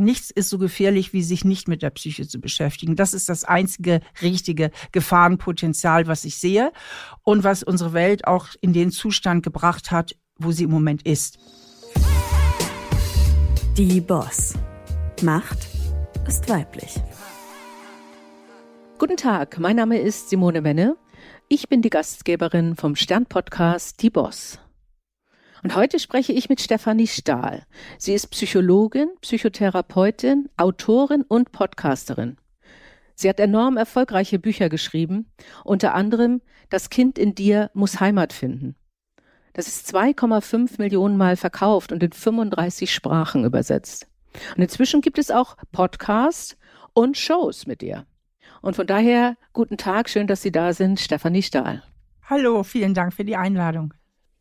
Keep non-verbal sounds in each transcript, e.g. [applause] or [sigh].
nichts ist so gefährlich, wie sich nicht mit der Psyche zu beschäftigen. Das ist das einzige richtige Gefahrenpotenzial, was ich sehe und was unsere Welt auch in den Zustand gebracht hat, wo sie im Moment ist. Die Boss. Macht ist weiblich. Guten Tag, mein Name ist Simone Menne. Ich bin die Gastgeberin vom Stern-Podcast Die Boss. Und heute spreche ich mit Stefanie Stahl. Sie ist Psychologin, Psychotherapeutin, Autorin und Podcasterin. Sie hat enorm erfolgreiche Bücher geschrieben, unter anderem Das Kind in dir muss Heimat finden. Das ist 2,5 Millionen Mal verkauft und in 35 Sprachen übersetzt. Und inzwischen gibt es auch Podcasts und Shows mit ihr. Und von daher guten Tag, schön, dass Sie da sind, Stefanie Stahl. Hallo, vielen Dank für die Einladung.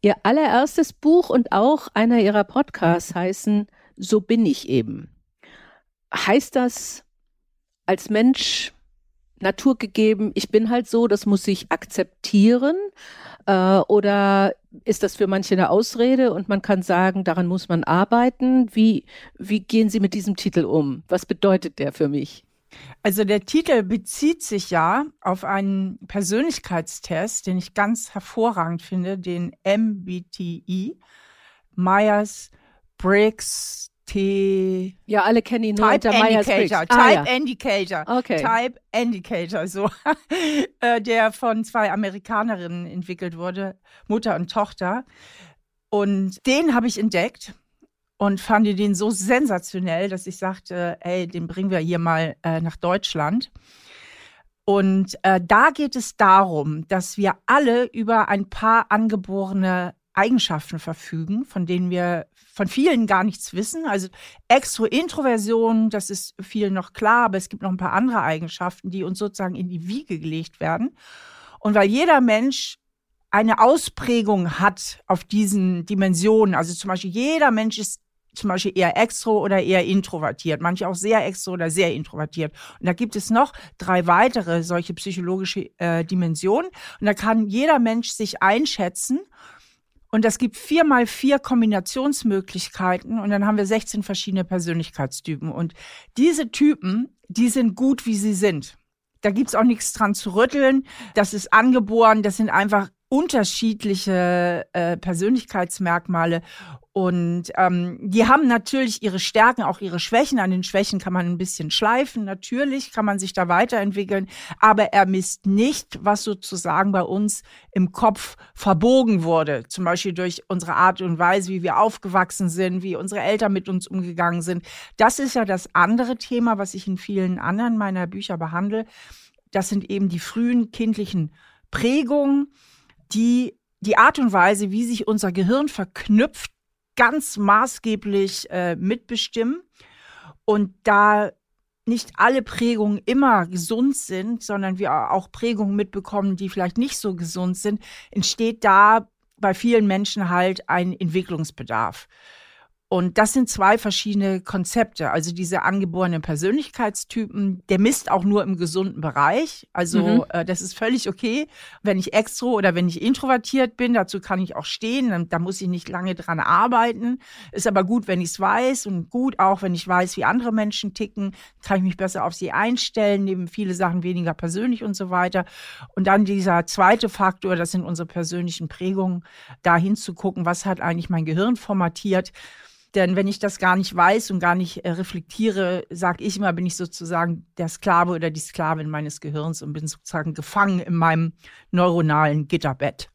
Ihr allererstes Buch und auch einer Ihrer Podcasts heißen So bin ich eben. Heißt das als Mensch naturgegeben, ich bin halt so, das muss ich akzeptieren? Äh, oder ist das für manche eine Ausrede und man kann sagen, daran muss man arbeiten? Wie, wie gehen Sie mit diesem Titel um? Was bedeutet der für mich? Also der Titel bezieht sich ja auf einen Persönlichkeitstest, den ich ganz hervorragend finde, den MBTI, Myers Briggs T. Ja, alle kennen ihn nur Type. Indicator, Ah, Type ja. Indicator, Okay. Type Indicator, so, [laughs] Äh, der von zwei Amerikanerinnen entwickelt wurde, Mutter und Tochter. Und den habe ich entdeckt und fand den so sensationell, dass ich sagte, ey, den bringen wir hier mal äh, nach Deutschland. Und äh, da geht es darum, dass wir alle über ein paar angeborene Eigenschaften verfügen, von denen wir von vielen gar nichts wissen. Also Extro-Introversion, das ist vielen noch klar, aber es gibt noch ein paar andere Eigenschaften, die uns sozusagen in die Wiege gelegt werden. Und weil jeder Mensch eine Ausprägung hat auf diesen Dimensionen, also zum Beispiel jeder Mensch ist zum Beispiel eher extro oder eher introvertiert, manche auch sehr extro oder sehr introvertiert. Und da gibt es noch drei weitere solche psychologische äh, Dimensionen. Und da kann jeder Mensch sich einschätzen. Und das gibt vier mal vier Kombinationsmöglichkeiten. Und dann haben wir 16 verschiedene Persönlichkeitstypen. Und diese Typen, die sind gut, wie sie sind. Da gibt's auch nichts dran zu rütteln. Das ist angeboren. Das sind einfach unterschiedliche äh, Persönlichkeitsmerkmale und ähm, die haben natürlich ihre Stärken, auch ihre Schwächen. An den Schwächen kann man ein bisschen schleifen, natürlich kann man sich da weiterentwickeln, aber er misst nicht, was sozusagen bei uns im Kopf verbogen wurde, zum Beispiel durch unsere Art und Weise, wie wir aufgewachsen sind, wie unsere Eltern mit uns umgegangen sind. Das ist ja das andere Thema, was ich in vielen anderen meiner Bücher behandle. Das sind eben die frühen kindlichen Prägungen, die die Art und Weise, wie sich unser Gehirn verknüpft, ganz maßgeblich äh, mitbestimmen. Und da nicht alle Prägungen immer gesund sind, sondern wir auch Prägungen mitbekommen, die vielleicht nicht so gesund sind, entsteht da bei vielen Menschen halt ein Entwicklungsbedarf. Und das sind zwei verschiedene Konzepte. Also diese angeborenen Persönlichkeitstypen, der misst auch nur im gesunden Bereich. Also Mhm. äh, das ist völlig okay, wenn ich extro oder wenn ich introvertiert bin. Dazu kann ich auch stehen. Dann- Da muss ich nicht lange dran arbeiten. Ist aber gut, wenn ich es weiß und gut auch, wenn ich weiß, wie andere Menschen ticken, kann ich mich besser auf sie einstellen, nehmen viele Sachen weniger persönlich und so weiter. Und dann dieser zweite Faktor, das sind unsere persönlichen Prägungen, da hinzugucken, was hat eigentlich mein Gehirn formatiert. Denn wenn ich das gar nicht weiß und gar nicht äh, reflektiere, sage ich immer, bin ich sozusagen der Sklave oder die Sklavin meines Gehirns und bin sozusagen gefangen in meinem neuronalen Gitterbett.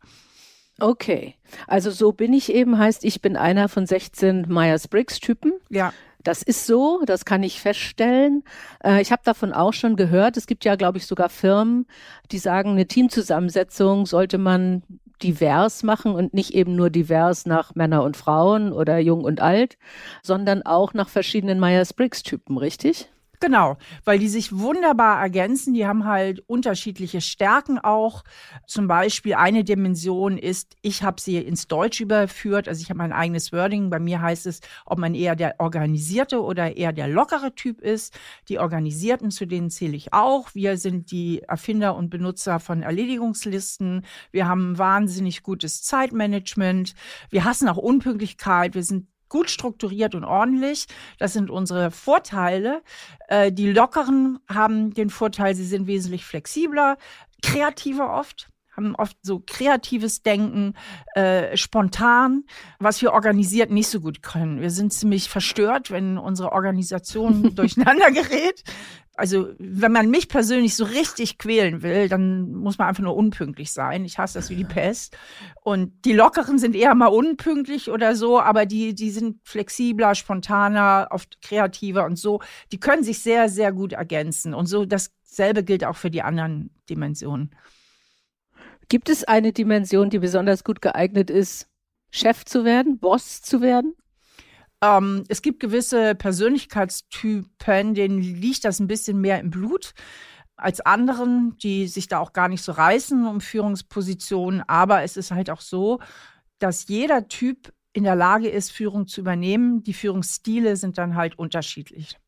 Okay. Also so bin ich eben heißt, ich bin einer von 16 Myers-Briggs-Typen. Ja. Das ist so, das kann ich feststellen. Äh, ich habe davon auch schon gehört. Es gibt ja, glaube ich, sogar Firmen, die sagen, eine Teamzusammensetzung sollte man divers machen und nicht eben nur divers nach Männer und Frauen oder jung und alt, sondern auch nach verschiedenen Myers-Briggs-Typen, richtig? Genau, weil die sich wunderbar ergänzen. Die haben halt unterschiedliche Stärken auch. Zum Beispiel eine Dimension ist, ich habe sie ins Deutsch überführt. Also ich habe mein eigenes Wording. Bei mir heißt es, ob man eher der organisierte oder eher der lockere Typ ist. Die Organisierten, zu denen zähle ich auch. Wir sind die Erfinder und Benutzer von Erledigungslisten. Wir haben wahnsinnig gutes Zeitmanagement. Wir hassen auch Unpünktlichkeit. Wir sind gut strukturiert und ordentlich. Das sind unsere Vorteile. Äh, die Lockeren haben den Vorteil, sie sind wesentlich flexibler, kreativer oft haben oft so kreatives Denken, äh, spontan, was wir organisiert nicht so gut können. Wir sind ziemlich verstört, wenn unsere Organisation [laughs] durcheinander gerät. Also wenn man mich persönlich so richtig quälen will, dann muss man einfach nur unpünktlich sein. Ich hasse das wie die Pest. Und die Lockeren sind eher mal unpünktlich oder so, aber die, die sind flexibler, spontaner, oft kreativer und so. Die können sich sehr, sehr gut ergänzen. Und so dasselbe gilt auch für die anderen Dimensionen. Gibt es eine Dimension, die besonders gut geeignet ist, Chef zu werden, Boss zu werden? Ähm, es gibt gewisse Persönlichkeitstypen, denen liegt das ein bisschen mehr im Blut als anderen, die sich da auch gar nicht so reißen um Führungspositionen. Aber es ist halt auch so, dass jeder Typ in der Lage ist, Führung zu übernehmen. Die Führungsstile sind dann halt unterschiedlich.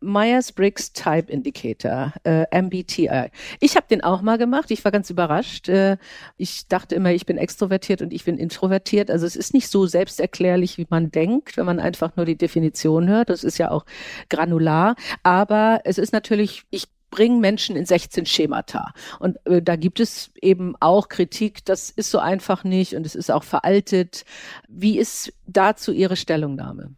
Myers-Briggs Type Indicator, äh, MBTI. Ich habe den auch mal gemacht. Ich war ganz überrascht. Äh, ich dachte immer, ich bin extrovertiert und ich bin introvertiert. Also es ist nicht so selbsterklärlich, wie man denkt, wenn man einfach nur die Definition hört. Das ist ja auch granular. Aber es ist natürlich, ich bringen Menschen in 16 Schemata. Und äh, da gibt es eben auch Kritik, das ist so einfach nicht und es ist auch veraltet. Wie ist dazu Ihre Stellungnahme?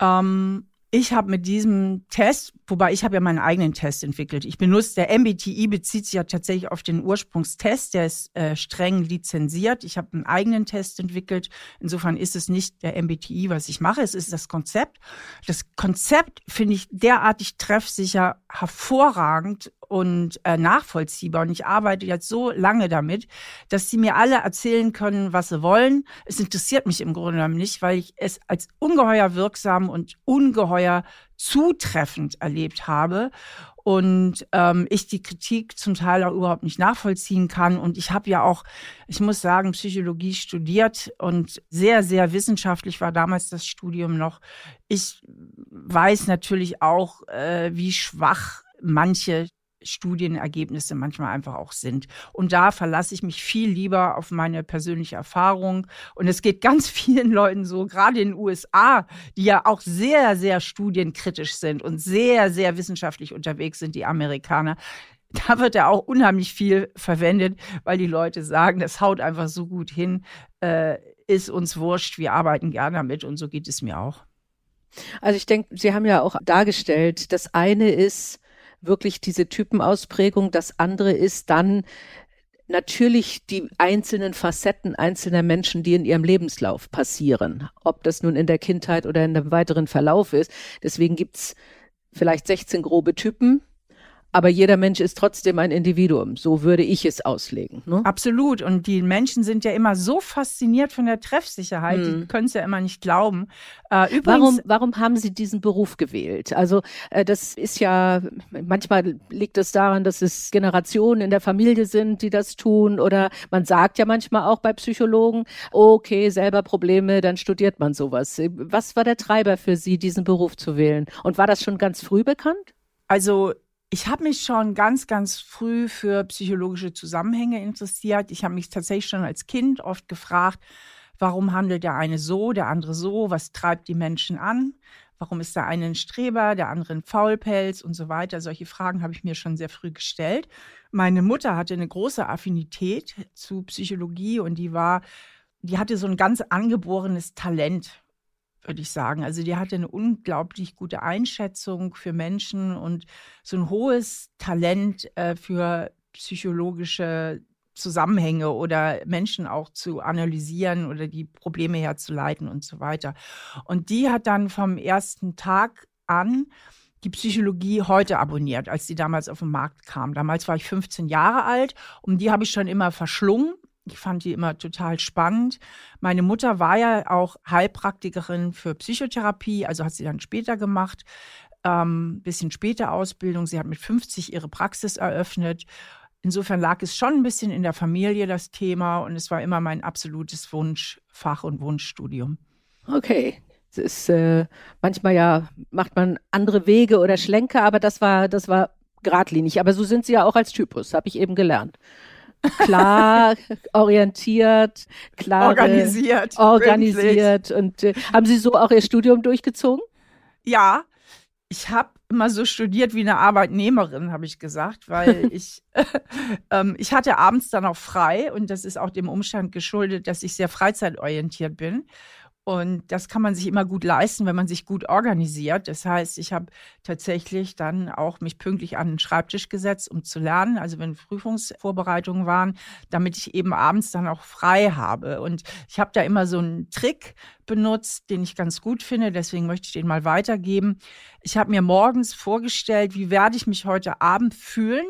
Ähm, ich habe mit diesem Test, wobei ich habe ja meinen eigenen Test entwickelt. Ich benutze, der MBTI bezieht sich ja tatsächlich auf den Ursprungstest, der ist äh, streng lizenziert. Ich habe einen eigenen Test entwickelt. Insofern ist es nicht der MBTI, was ich mache, es ist das Konzept. Das Konzept finde ich derartig treffsicher, hervorragend und äh, nachvollziehbar. Und ich arbeite jetzt so lange damit, dass sie mir alle erzählen können, was sie wollen. Es interessiert mich im Grunde genommen nicht, weil ich es als ungeheuer wirksam und ungeheuer zutreffend erlebt habe und ähm, ich die Kritik zum Teil auch überhaupt nicht nachvollziehen kann. Und ich habe ja auch, ich muss sagen, Psychologie studiert und sehr, sehr wissenschaftlich war damals das Studium noch. Ich weiß natürlich auch, äh, wie schwach manche Studienergebnisse manchmal einfach auch sind. Und da verlasse ich mich viel lieber auf meine persönliche Erfahrung. Und es geht ganz [laughs] vielen Leuten so, gerade in den USA, die ja auch sehr, sehr studienkritisch sind und sehr, sehr wissenschaftlich unterwegs sind, die Amerikaner. Da wird ja auch unheimlich viel verwendet, weil die Leute sagen, das haut einfach so gut hin, äh, ist uns wurscht, wir arbeiten gerne damit und so geht es mir auch. Also ich denke, Sie haben ja auch dargestellt, das eine ist, wirklich diese Typenausprägung. Das andere ist dann natürlich die einzelnen Facetten einzelner Menschen, die in ihrem Lebenslauf passieren, ob das nun in der Kindheit oder in einem weiteren Verlauf ist. Deswegen gibt's vielleicht 16 grobe Typen, aber jeder Mensch ist trotzdem ein Individuum. So würde ich es auslegen. Ne? Absolut. Und die Menschen sind ja immer so fasziniert von der Treffsicherheit. Hm. Die können es ja immer nicht glauben. Äh, übrigens, warum, warum haben Sie diesen Beruf gewählt? Also äh, das ist ja, manchmal liegt es daran, dass es Generationen in der Familie sind, die das tun. Oder man sagt ja manchmal auch bei Psychologen, okay, selber Probleme, dann studiert man sowas. Was war der Treiber für Sie, diesen Beruf zu wählen? Und war das schon ganz früh bekannt? Also ich habe mich schon ganz, ganz früh für psychologische Zusammenhänge interessiert. Ich habe mich tatsächlich schon als Kind oft gefragt, warum handelt der eine so, der andere so, was treibt die Menschen an, warum ist der eine ein Streber, der andere ein Faulpelz und so weiter. Solche Fragen habe ich mir schon sehr früh gestellt. Meine Mutter hatte eine große Affinität zu Psychologie und die war, die hatte so ein ganz angeborenes Talent würde ich sagen. Also die hatte eine unglaublich gute Einschätzung für Menschen und so ein hohes Talent äh, für psychologische Zusammenhänge oder Menschen auch zu analysieren oder die Probleme herzuleiten und so weiter. Und die hat dann vom ersten Tag an die Psychologie heute abonniert, als die damals auf den Markt kam. Damals war ich 15 Jahre alt und die habe ich schon immer verschlungen ich fand die immer total spannend. Meine Mutter war ja auch Heilpraktikerin für Psychotherapie, also hat sie dann später gemacht, ähm, bisschen später Ausbildung. Sie hat mit 50 ihre Praxis eröffnet. Insofern lag es schon ein bisschen in der Familie das Thema und es war immer mein absolutes Wunschfach und Wunschstudium. Okay. Es ist äh, manchmal ja macht man andere Wege oder Schlenker, aber das war das war geradlinig. Aber so sind Sie ja auch als Typus, habe ich eben gelernt. Klar, orientiert, klar organisiert, organisiert. Und äh, haben Sie so auch Ihr Studium durchgezogen? Ja, ich habe immer so studiert wie eine Arbeitnehmerin, habe ich gesagt, weil [laughs] ich, [laughs] ähm, ich hatte abends dann auch frei und das ist auch dem Umstand geschuldet, dass ich sehr freizeitorientiert bin. Und das kann man sich immer gut leisten, wenn man sich gut organisiert. Das heißt, ich habe tatsächlich dann auch mich pünktlich an den Schreibtisch gesetzt, um zu lernen, also wenn Prüfungsvorbereitungen waren, damit ich eben abends dann auch frei habe. Und ich habe da immer so einen Trick benutzt, den ich ganz gut finde, deswegen möchte ich den mal weitergeben. Ich habe mir morgens vorgestellt, wie werde ich mich heute Abend fühlen,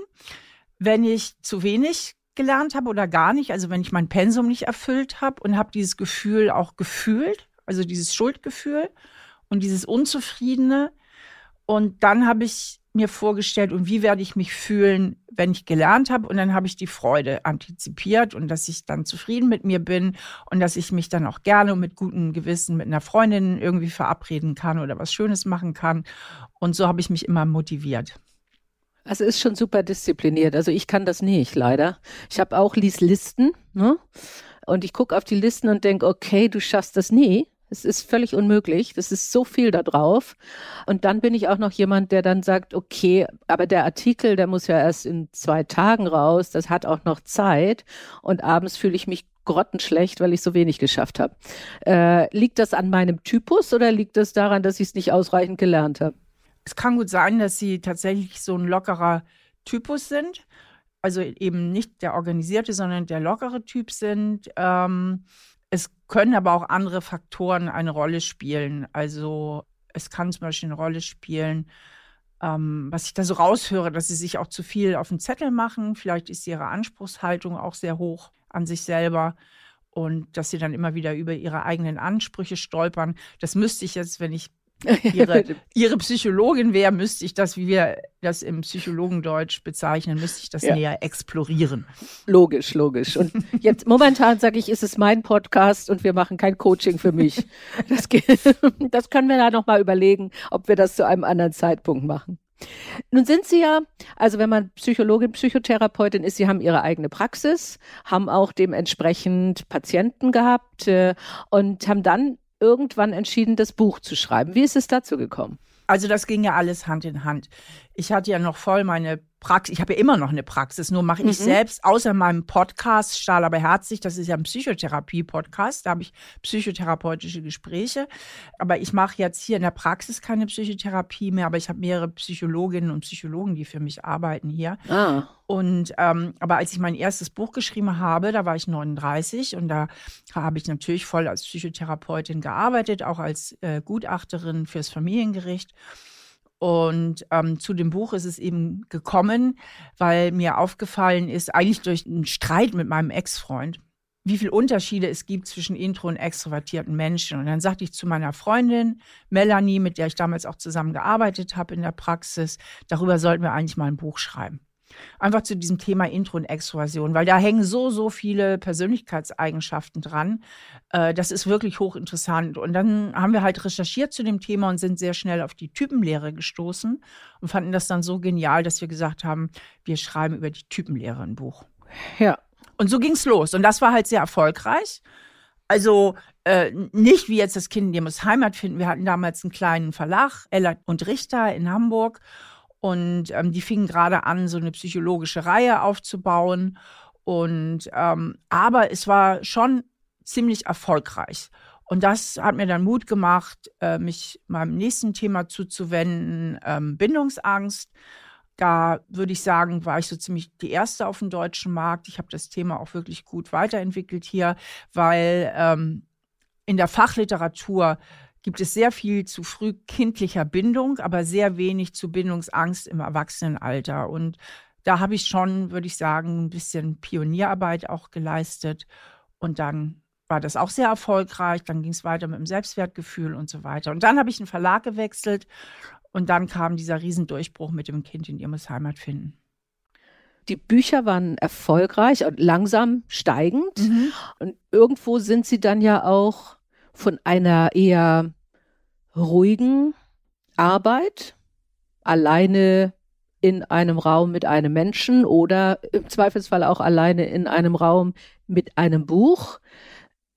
wenn ich zu wenig gelernt habe oder gar nicht, also wenn ich mein Pensum nicht erfüllt habe und habe dieses Gefühl auch gefühlt, also dieses Schuldgefühl und dieses Unzufriedene. Und dann habe ich mir vorgestellt, und wie werde ich mich fühlen, wenn ich gelernt habe. Und dann habe ich die Freude antizipiert und dass ich dann zufrieden mit mir bin und dass ich mich dann auch gerne und mit gutem Gewissen mit einer Freundin irgendwie verabreden kann oder was Schönes machen kann. Und so habe ich mich immer motiviert. Also ist schon super diszipliniert. Also ich kann das nicht, leider. Ich habe auch lies Listen, ne? Und ich gucke auf die Listen und denke, okay, du schaffst das nie. Es ist völlig unmöglich. Das ist so viel da drauf. Und dann bin ich auch noch jemand, der dann sagt, okay, aber der Artikel, der muss ja erst in zwei Tagen raus. Das hat auch noch Zeit. Und abends fühle ich mich grottenschlecht, weil ich so wenig geschafft habe. Äh, liegt das an meinem Typus oder liegt das daran, dass ich es nicht ausreichend gelernt habe? Es kann gut sein, dass sie tatsächlich so ein lockerer Typus sind. Also eben nicht der organisierte, sondern der lockere Typ sind. Ähm, es können aber auch andere Faktoren eine Rolle spielen. Also es kann zum Beispiel eine Rolle spielen, ähm, was ich da so raushöre, dass sie sich auch zu viel auf den Zettel machen. Vielleicht ist ihre Anspruchshaltung auch sehr hoch an sich selber und dass sie dann immer wieder über ihre eigenen Ansprüche stolpern. Das müsste ich jetzt, wenn ich [laughs] ihre, ihre Psychologin wäre, müsste ich das, wie wir das im Psychologendeutsch bezeichnen, müsste ich das ja. näher explorieren. Logisch, logisch. Und jetzt momentan sage ich, ist es mein Podcast und wir machen kein Coaching für mich. Das, [laughs] das können wir da nochmal überlegen, ob wir das zu einem anderen Zeitpunkt machen. Nun sind Sie ja, also wenn man Psychologin, Psychotherapeutin ist, Sie haben Ihre eigene Praxis, haben auch dementsprechend Patienten gehabt äh, und haben dann irgendwann entschieden, das Buch zu schreiben. Wie ist es dazu gekommen? Also das ging ja alles Hand in Hand. Ich hatte ja noch voll meine Praxis, ich habe ja immer noch eine Praxis, nur mache ich mhm. selbst, außer meinem Podcast Stahl aber herzlich, das ist ja ein Psychotherapie-Podcast, da habe ich psychotherapeutische Gespräche. Aber ich mache jetzt hier in der Praxis keine Psychotherapie mehr, aber ich habe mehrere Psychologinnen und Psychologen, die für mich arbeiten hier. Ah. Und ähm, aber als ich mein erstes Buch geschrieben habe, da war ich 39 und da habe ich natürlich voll als Psychotherapeutin gearbeitet, auch als äh, Gutachterin fürs Familiengericht. Und ähm, zu dem Buch ist es eben gekommen, weil mir aufgefallen ist, eigentlich durch einen Streit mit meinem Ex-Freund, wie viele Unterschiede es gibt zwischen intro- und extrovertierten Menschen. Und dann sagte ich zu meiner Freundin Melanie, mit der ich damals auch zusammen gearbeitet habe in der Praxis, darüber sollten wir eigentlich mal ein Buch schreiben. Einfach zu diesem Thema Intro und Extroversion, weil da hängen so, so viele Persönlichkeitseigenschaften dran. Äh, das ist wirklich hochinteressant. Und dann haben wir halt recherchiert zu dem Thema und sind sehr schnell auf die Typenlehre gestoßen und fanden das dann so genial, dass wir gesagt haben, wir schreiben über die Typenlehre ein Buch. Ja. Und so ging es los. Und das war halt sehr erfolgreich. Also äh, nicht wie jetzt das Kind, dem muss Heimat finden. Wir hatten damals einen kleinen Verlag, Ella und Richter in Hamburg. Und ähm, die fingen gerade an, so eine psychologische Reihe aufzubauen. Und ähm, aber es war schon ziemlich erfolgreich. Und das hat mir dann Mut gemacht, äh, mich meinem nächsten Thema zuzuwenden, ähm, Bindungsangst. Da würde ich sagen, war ich so ziemlich die erste auf dem deutschen Markt. Ich habe das Thema auch wirklich gut weiterentwickelt hier, weil ähm, in der Fachliteratur gibt es sehr viel zu früh kindlicher Bindung, aber sehr wenig zu Bindungsangst im Erwachsenenalter. Und da habe ich schon, würde ich sagen, ein bisschen Pionierarbeit auch geleistet. Und dann war das auch sehr erfolgreich. Dann ging es weiter mit dem Selbstwertgefühl und so weiter. Und dann habe ich einen Verlag gewechselt und dann kam dieser Riesendurchbruch mit dem Kind in ihr muss Heimat finden. Die Bücher waren erfolgreich und langsam steigend. Mhm. Und irgendwo sind sie dann ja auch von einer eher ruhigen Arbeit, alleine in einem Raum mit einem Menschen oder im Zweifelsfall auch alleine in einem Raum mit einem Buch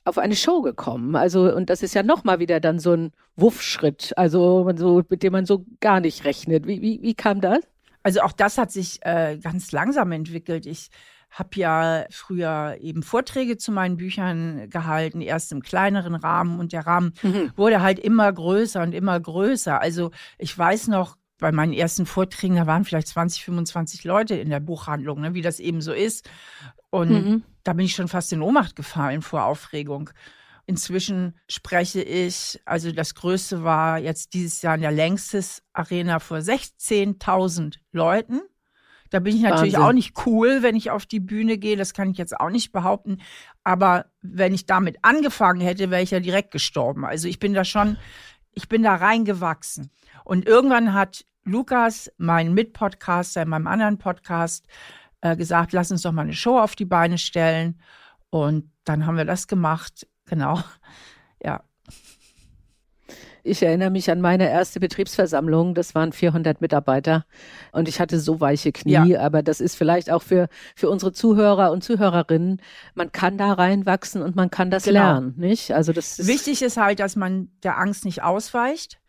auf eine Show gekommen. Also, und das ist ja nochmal wieder dann so ein Wuffschritt, also so, mit dem man so gar nicht rechnet. Wie, wie, wie kam das? Also auch das hat sich äh, ganz langsam entwickelt. Ich habe ja früher eben Vorträge zu meinen Büchern gehalten, erst im kleineren Rahmen und der Rahmen mhm. wurde halt immer größer und immer größer. Also ich weiß noch, bei meinen ersten Vorträgen, da waren vielleicht 20, 25 Leute in der Buchhandlung, ne, wie das eben so ist. Und mhm. da bin ich schon fast in Ohnmacht gefallen vor Aufregung. Inzwischen spreche ich, also das Größte war jetzt dieses Jahr in der Längstes Arena vor 16.000 Leuten. Da bin ich natürlich Wahnsinn. auch nicht cool, wenn ich auf die Bühne gehe. Das kann ich jetzt auch nicht behaupten. Aber wenn ich damit angefangen hätte, wäre ich ja direkt gestorben. Also ich bin da schon, ich bin da reingewachsen. Und irgendwann hat Lukas, mein Mitpodcaster in meinem anderen Podcast, äh, gesagt, lass uns doch mal eine Show auf die Beine stellen. Und dann haben wir das gemacht. Genau. Ja. Ich erinnere mich an meine erste Betriebsversammlung. Das waren 400 Mitarbeiter und ich hatte so weiche Knie. Ja. Aber das ist vielleicht auch für, für unsere Zuhörer und Zuhörerinnen. Man kann da reinwachsen und man kann das genau. lernen, nicht? Also das ist Wichtig ist halt, dass man der Angst nicht ausweicht.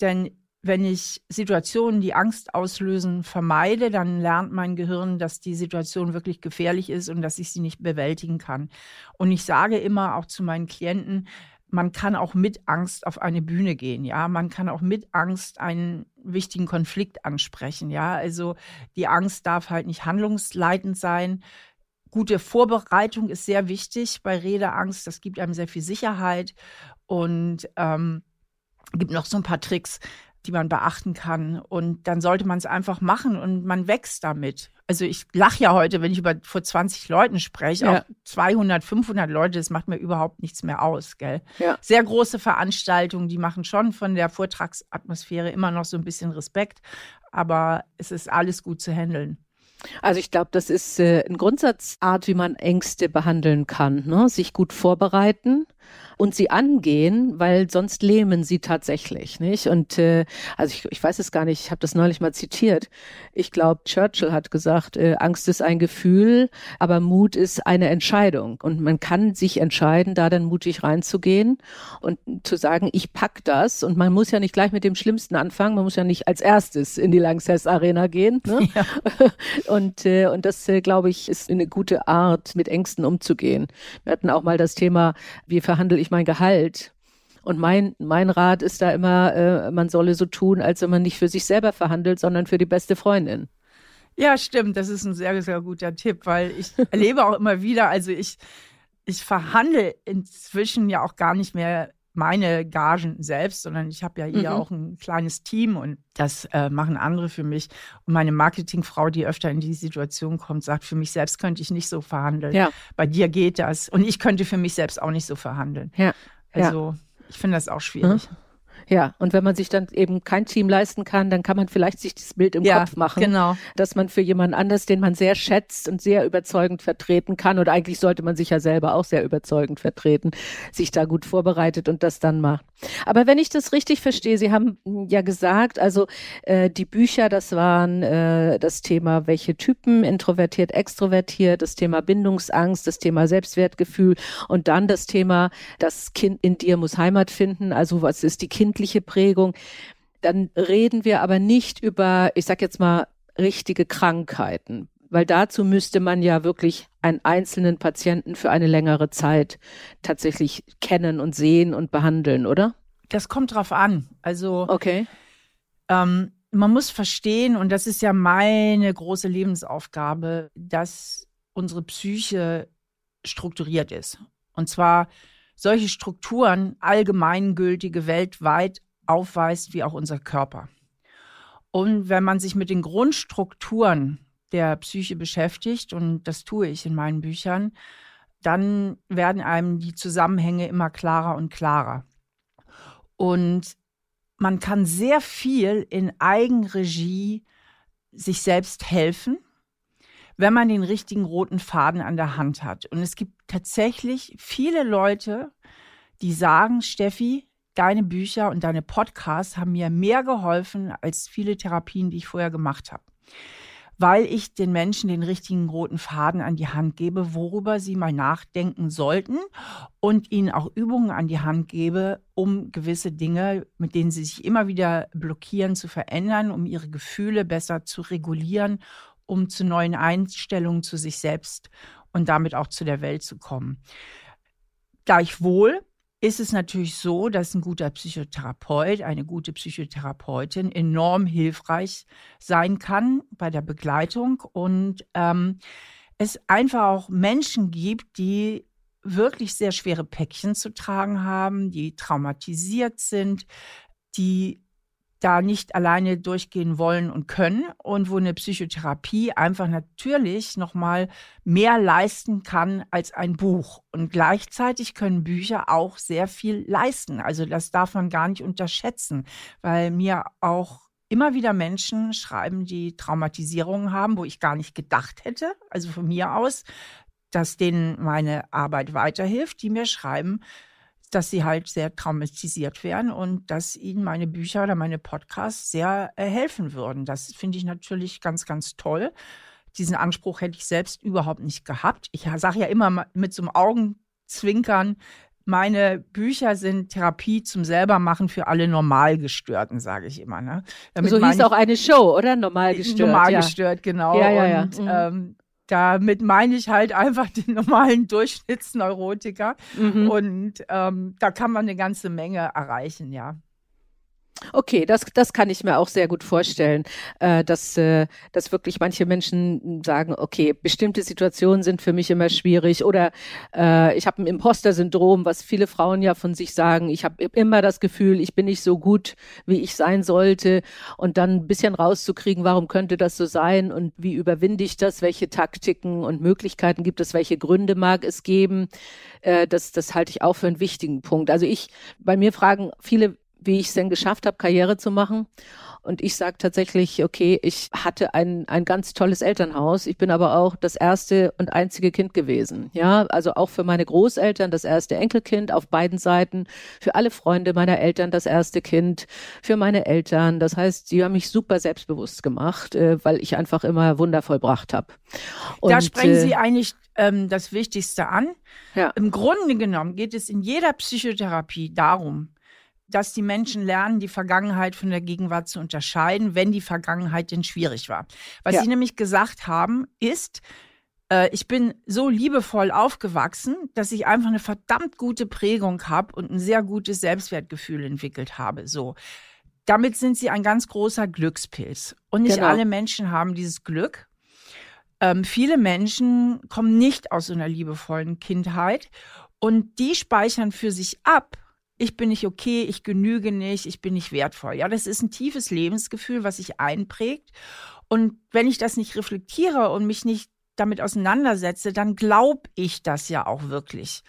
Denn wenn ich Situationen, die Angst auslösen, vermeide, dann lernt mein Gehirn, dass die Situation wirklich gefährlich ist und dass ich sie nicht bewältigen kann. Und ich sage immer auch zu meinen Klienten, man kann auch mit Angst auf eine Bühne gehen, ja. Man kann auch mit Angst einen wichtigen Konflikt ansprechen, ja. Also die Angst darf halt nicht handlungsleitend sein. Gute Vorbereitung ist sehr wichtig bei Redeangst. Das gibt einem sehr viel Sicherheit und ähm, gibt noch so ein paar Tricks, die man beachten kann. Und dann sollte man es einfach machen und man wächst damit. Also ich lache ja heute, wenn ich über vor 20 Leuten spreche, ja. auch 200, 500 Leute, das macht mir überhaupt nichts mehr aus, gell? Ja. Sehr große Veranstaltungen, die machen schon von der Vortragsatmosphäre immer noch so ein bisschen Respekt, aber es ist alles gut zu handeln. Also ich glaube, das ist äh, ein Grundsatzart, wie man Ängste behandeln kann. Ne? Sich gut vorbereiten, und sie angehen, weil sonst lähmen sie tatsächlich, nicht? Und äh, also ich, ich weiß es gar nicht, ich habe das neulich mal zitiert. Ich glaube, Churchill hat gesagt, äh, Angst ist ein Gefühl, aber Mut ist eine Entscheidung. Und man kann sich entscheiden, da dann mutig reinzugehen und zu sagen, ich pack das. Und man muss ja nicht gleich mit dem Schlimmsten anfangen, man muss ja nicht als erstes in die Langsess Arena gehen. Ne? [laughs] Ja. [laughs] Und, äh, und das, äh, glaube ich, ist eine gute Art, mit Ängsten umzugehen. Wir hatten auch mal das Thema, wie verhandle ich mein Gehalt? Und mein, mein Rat ist da immer, äh, man solle so tun, als wenn man nicht für sich selber verhandelt, sondern für die beste Freundin. Ja, stimmt. Das ist ein sehr, sehr guter Tipp, weil ich erlebe auch immer wieder, also ich, ich verhandle inzwischen ja auch gar nicht mehr meine Gagen selbst, sondern ich habe ja hier mhm. auch ein kleines Team und das äh, machen andere für mich. Und meine Marketingfrau, die öfter in die Situation kommt, sagt, für mich selbst könnte ich nicht so verhandeln. Ja. Bei dir geht das. Und ich könnte für mich selbst auch nicht so verhandeln. Ja. Also ja. ich finde das auch schwierig. Mhm. Ja, und wenn man sich dann eben kein Team leisten kann, dann kann man vielleicht sich das Bild im ja, Kopf machen, genau. dass man für jemanden anders, den man sehr schätzt und sehr überzeugend vertreten kann, oder eigentlich sollte man sich ja selber auch sehr überzeugend vertreten, sich da gut vorbereitet und das dann macht. Aber wenn ich das richtig verstehe, Sie haben ja gesagt, also äh, die Bücher, das waren äh, das Thema, welche Typen, introvertiert, extrovertiert, das Thema Bindungsangst, das Thema Selbstwertgefühl und dann das Thema, das Kind in dir muss Heimat finden, also was ist die kindliche kindliche Prägung, dann reden wir aber nicht über, ich sag jetzt mal, richtige Krankheiten, weil dazu müsste man ja wirklich einen einzelnen Patienten für eine längere Zeit tatsächlich kennen und sehen und behandeln, oder? Das kommt drauf an. Also okay. Ähm, man muss verstehen, und das ist ja meine große Lebensaufgabe, dass unsere Psyche strukturiert ist. Und zwar solche Strukturen allgemeingültige weltweit aufweist, wie auch unser Körper. Und wenn man sich mit den Grundstrukturen der Psyche beschäftigt, und das tue ich in meinen Büchern, dann werden einem die Zusammenhänge immer klarer und klarer. Und man kann sehr viel in Eigenregie sich selbst helfen wenn man den richtigen roten Faden an der Hand hat. Und es gibt tatsächlich viele Leute, die sagen, Steffi, deine Bücher und deine Podcasts haben mir mehr geholfen als viele Therapien, die ich vorher gemacht habe. weil ich den Menschen den richtigen roten Faden an die Hand gebe, worüber sie mal nachdenken sollten und ihnen auch Übungen an die Hand gebe, um gewisse Dinge, mit denen sie sich immer wieder blockieren, zu verändern, um ihre Gefühle besser zu regulieren, um zu neuen Einstellungen zu sich selbst und damit auch zu der Welt zu kommen. Gleichwohl ist es natürlich so, dass ein guter Psychotherapeut, eine gute Psychotherapeutin enorm hilfreich sein kann bei der Begleitung und ähm, es einfach auch Menschen gibt, die wirklich sehr schwere Päckchen zu tragen haben, die traumatisiert sind, die da nicht alleine durchgehen wollen und können und wo eine Psychotherapie einfach natürlich noch mal mehr leisten kann als ein Buch und gleichzeitig können Bücher auch sehr viel leisten. Also das darf man gar nicht unterschätzen, weil mir auch immer wieder Menschen schreiben, die Traumatisierungen haben, wo ich gar nicht gedacht hätte, also von mir aus, dass denen meine Arbeit weiterhilft, die mir schreiben, dass sie halt sehr traumatisiert werden und dass ihnen meine Bücher oder meine Podcasts sehr äh, helfen würden. Das finde ich natürlich ganz, ganz toll. Diesen Anspruch hätte ich selbst überhaupt nicht gehabt. Ich sage ja immer mit so einem Augenzwinkern, meine Bücher sind Therapie zum Selbermachen für alle Normalgestörten, sage ich immer. Ne? Damit so hieß auch eine Show, oder? Normalgestört. Normalgestört, ja. genau. Ja, ja, und ja. Mhm. Ähm, damit meine ich halt einfach den normalen Durchschnittsneurotiker. Mhm. Und ähm, da kann man eine ganze Menge erreichen, ja. Okay, das, das kann ich mir auch sehr gut vorstellen, äh, dass, äh, dass wirklich manche Menschen sagen, okay, bestimmte Situationen sind für mich immer schwierig oder äh, ich habe ein Imposter-Syndrom, was viele Frauen ja von sich sagen. Ich habe immer das Gefühl, ich bin nicht so gut, wie ich sein sollte und dann ein bisschen rauszukriegen, warum könnte das so sein und wie überwinde ich das, welche Taktiken und Möglichkeiten gibt es, welche Gründe mag es geben, äh, das, das halte ich auch für einen wichtigen Punkt. Also ich, bei mir fragen viele, wie ich es denn geschafft habe, Karriere zu machen. Und ich sage tatsächlich, okay, ich hatte ein, ein ganz tolles Elternhaus. Ich bin aber auch das erste und einzige Kind gewesen. Ja, also auch für meine Großeltern das erste Enkelkind auf beiden Seiten, für alle Freunde meiner Eltern das erste Kind, für meine Eltern. Das heißt, die haben mich super selbstbewusst gemacht, äh, weil ich einfach immer Wunder vollbracht habe. Da sprechen äh, Sie eigentlich ähm, das Wichtigste an. Ja. Im Grunde genommen geht es in jeder Psychotherapie darum, dass die Menschen lernen, die Vergangenheit von der Gegenwart zu unterscheiden, wenn die Vergangenheit denn schwierig war. Was ja. Sie nämlich gesagt haben, ist, äh, ich bin so liebevoll aufgewachsen, dass ich einfach eine verdammt gute Prägung habe und ein sehr gutes Selbstwertgefühl entwickelt habe. So. Damit sind sie ein ganz großer Glückspilz. Und nicht genau. alle Menschen haben dieses Glück. Ähm, viele Menschen kommen nicht aus einer liebevollen Kindheit und die speichern für sich ab, ich bin nicht okay, ich genüge nicht, ich bin nicht wertvoll. Ja, das ist ein tiefes Lebensgefühl, was sich einprägt. Und wenn ich das nicht reflektiere und mich nicht damit auseinandersetze, dann glaube ich das ja auch wirklich.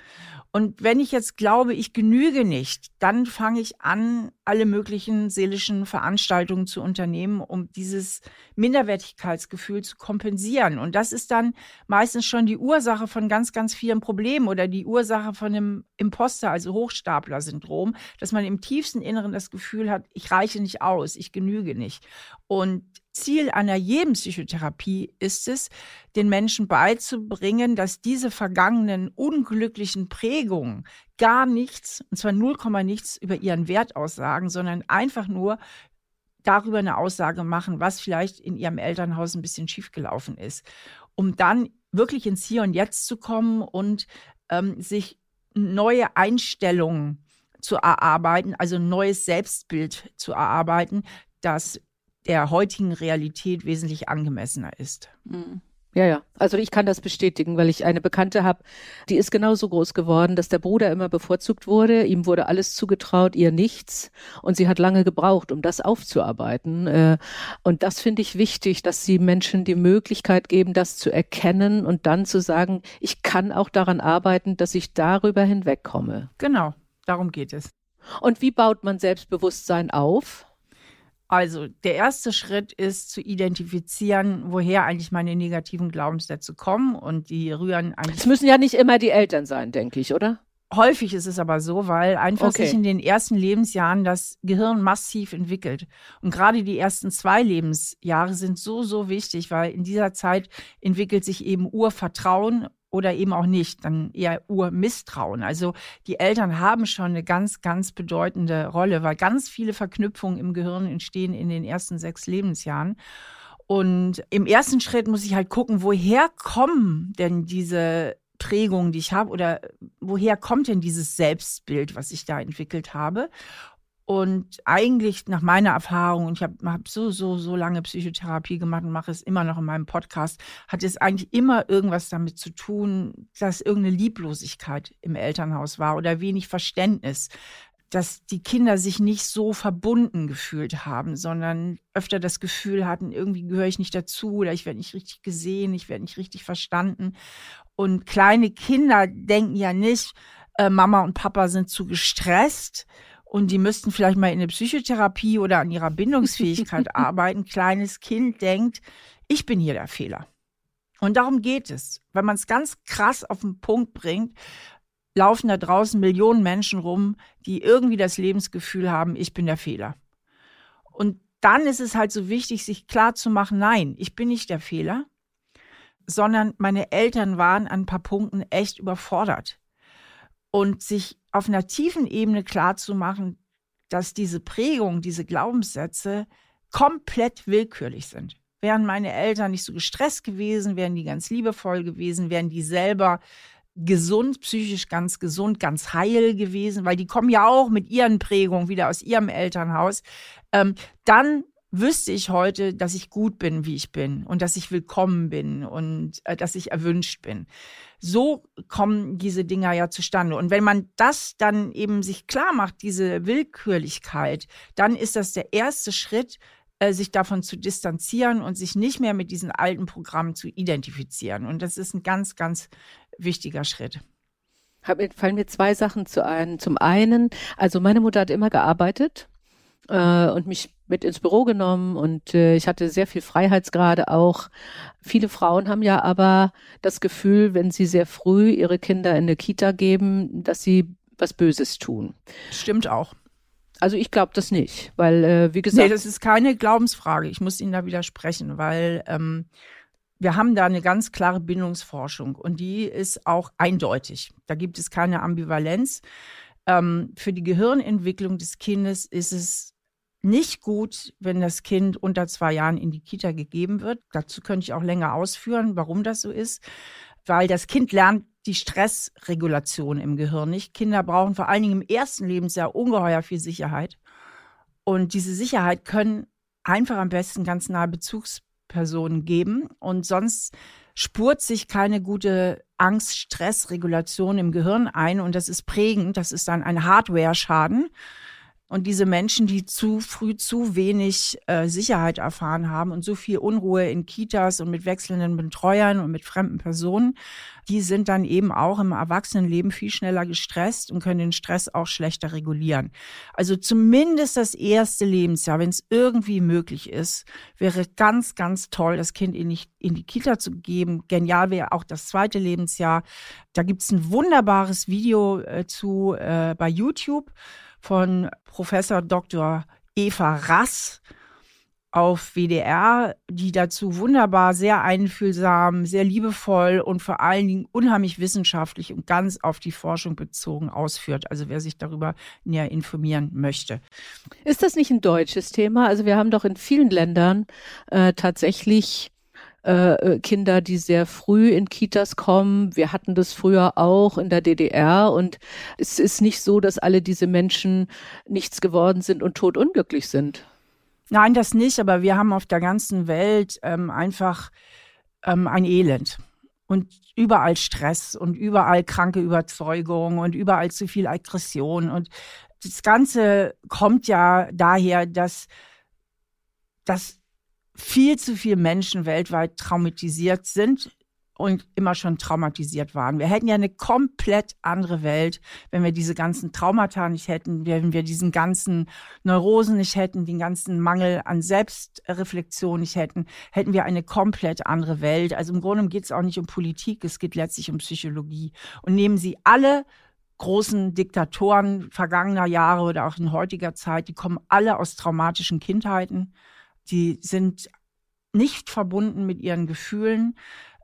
Und wenn ich jetzt glaube, ich genüge nicht, dann fange ich an, alle möglichen seelischen Veranstaltungen zu unternehmen, um dieses Minderwertigkeitsgefühl zu kompensieren. Und das ist dann meistens schon die Ursache von ganz, ganz vielen Problemen oder die Ursache von einem Imposter, also Hochstapler-Syndrom, dass man im tiefsten Inneren das Gefühl hat, ich reiche nicht aus, ich genüge nicht. Und Ziel einer jeden Psychotherapie ist es, den Menschen beizubringen, dass diese vergangenen unglücklichen Prägungen gar nichts, und zwar 0, nichts über ihren Wert aussagen, sondern einfach nur darüber eine Aussage machen, was vielleicht in ihrem Elternhaus ein bisschen schiefgelaufen ist, um dann wirklich ins Hier und Jetzt zu kommen und ähm, sich neue Einstellungen zu erarbeiten, also ein neues Selbstbild zu erarbeiten, das der heutigen Realität wesentlich angemessener ist. Mhm. Ja, ja. Also ich kann das bestätigen, weil ich eine Bekannte habe, die ist genauso groß geworden, dass der Bruder immer bevorzugt wurde. Ihm wurde alles zugetraut, ihr nichts. Und sie hat lange gebraucht, um das aufzuarbeiten. Äh, und das finde ich wichtig, dass sie Menschen die Möglichkeit geben, das zu erkennen und dann zu sagen, ich kann auch daran arbeiten, dass ich darüber hinwegkomme. Genau, darum geht es. Und wie baut man Selbstbewusstsein auf? Also der erste Schritt ist zu identifizieren, woher eigentlich meine negativen Glaubenssätze kommen und die rühren eigentlich. Es müssen ja nicht immer die Eltern sein, denke ich, oder? Häufig ist es aber so, weil einfach Okay. sich in den ersten Lebensjahren das Gehirn massiv entwickelt. Und gerade die ersten zwei Lebensjahre sind so, so wichtig, weil in dieser Zeit entwickelt sich eben Urvertrauen oder eben auch nicht, dann eher Urmisstrauen. Also die Eltern haben schon eine ganz, ganz bedeutende Rolle, weil ganz viele Verknüpfungen im Gehirn entstehen in den ersten sechs Lebensjahren. Und im ersten Schritt muss ich halt gucken, woher kommen denn diese Prägungen, die ich habe, oder woher kommt denn dieses Selbstbild, was ich da entwickelt habe? Und eigentlich nach meiner Erfahrung, und ich habe hab so, so, so lange Psychotherapie gemacht und mache es immer noch in meinem Podcast, hat es eigentlich immer irgendwas damit zu tun, dass irgendeine Lieblosigkeit im Elternhaus war oder wenig Verständnis dass die Kinder sich nicht so verbunden gefühlt haben, sondern öfter das Gefühl hatten, irgendwie gehöre ich nicht dazu oder ich werde nicht richtig gesehen, ich werde nicht richtig verstanden. Und kleine Kinder denken ja nicht, äh, Mama und Papa sind zu gestresst und die müssten vielleicht mal in eine Psychotherapie oder an ihrer Bindungsfähigkeit [laughs] arbeiten. Kleines Kind denkt, ich bin hier der Fehler. Und darum geht es. Wenn man es ganz krass auf den Punkt bringt, laufen da draußen Millionen Menschen rum, die irgendwie das Lebensgefühl haben, ich bin der Fehler. Und dann ist es halt so wichtig, sich klar zu machen, nein, ich bin nicht der Fehler, sondern meine Eltern waren an ein paar Punkten echt überfordert. Und sich auf einer tiefen Ebene klar zu machen, dass diese Prägung, diese Glaubenssätze komplett willkürlich sind. Wären meine Eltern nicht so gestresst gewesen, wären die ganz liebevoll gewesen, wären die selber gesund, psychisch ganz gesund, ganz heil gewesen, weil die kommen ja auch mit ihren Prägungen wieder aus ihrem Elternhaus, ähm, dann wüsste ich heute, dass ich gut bin, wie ich bin und dass ich willkommen bin und äh, dass ich erwünscht bin. So kommen diese Dinger ja zustande. Und wenn man das dann eben sich klar macht, diese Willkürlichkeit, dann ist das der erste Schritt, äh, sich davon zu distanzieren und sich nicht mehr mit diesen alten Programmen zu identifizieren. Und das ist ein ganz, ganz wichtiger Schritt. Hab, fallen mir zwei Sachen zu ein. Zum einen, also meine Mutter hat immer gearbeitet äh, und mich mit ins Büro genommen und äh, ich hatte sehr viel Freiheitsgrade auch. Viele Frauen haben ja aber das Gefühl, wenn sie sehr früh ihre Kinder in eine Kita geben, dass sie was Böses tun. Stimmt auch. Also ich glaube das nicht, weil äh, wie gesagt, Nee, das ist keine Glaubensfrage. Ich muss Ihnen da widersprechen, weil ähm, wir haben da eine ganz klare Bindungsforschung und die ist auch eindeutig. Da gibt es keine Ambivalenz. Ähm, für die Gehirnentwicklung des Kindes ist es nicht gut, wenn das Kind unter zwei Jahren in die Kita gegeben wird. Dazu könnte ich auch länger ausführen, warum das so ist. Weil das Kind lernt die Stressregulation im Gehirn nicht. Kinder brauchen vor allen Dingen im ersten Lebensjahr ungeheuer viel Sicherheit. Und diese Sicherheit können einfach am besten ganz nahe Bezugspersonen geben. Und sonst spurt sich keine gute Angst-Stress-Regulation im Gehirn ein. Und das ist prägend. Das ist dann ein Hardware-Schaden. Und diese Menschen, die zu früh zu wenig äh, Sicherheit erfahren haben und so viel Unruhe in Kitas und mit wechselnden Betreuern und mit fremden Personen, die sind dann eben auch im Erwachsenenleben viel schneller gestresst und können den Stress auch schlechter regulieren. Also zumindest das erste Lebensjahr, wenn es irgendwie möglich ist, wäre ganz, ganz toll, das Kind in die, in die Kita zu geben. Genial wäre auch das zweite Lebensjahr. Da gibt es ein wunderbares Video äh, zu äh, bei YouTube von Professor Dr. Eva Rass auf WDR, die dazu wunderbar, sehr einfühlsam, sehr liebevoll und vor allen Dingen unheimlich wissenschaftlich und ganz auf die Forschung bezogen ausführt. Also wer sich darüber näher informieren möchte. Ist das nicht ein deutsches Thema? Also wir haben doch in vielen Ländern äh, tatsächlich äh, Kinder, die sehr früh in Kitas kommen. Wir hatten das früher auch in der DDR und es ist nicht so, dass alle diese Menschen nichts geworden sind und totunglücklich sind. Nein, das nicht, aber wir haben auf der ganzen Welt ähm, einfach ähm, ein Elend. Und überall Stress und überall kranke Überzeugung und überall zu viel Aggression. Und das Ganze kommt ja daher, dass, dass viel zu viele Menschen weltweit traumatisiert sind und immer schon traumatisiert waren. Wir hätten ja eine komplett andere Welt, wenn wir diese ganzen Traumata nicht hätten, wenn wir diesen ganzen Neurosen nicht hätten, den ganzen Mangel an Selbstreflexion nicht hätten, hätten wir eine komplett andere Welt. Also im Grunde geht es auch nicht um Politik, es geht letztlich um Psychologie. Und nehmen Sie alle großen Diktatoren vergangener Jahre oder auch in heutiger Zeit, die kommen alle aus traumatischen Kindheiten. Die sind nicht verbunden mit ihren Gefühlen,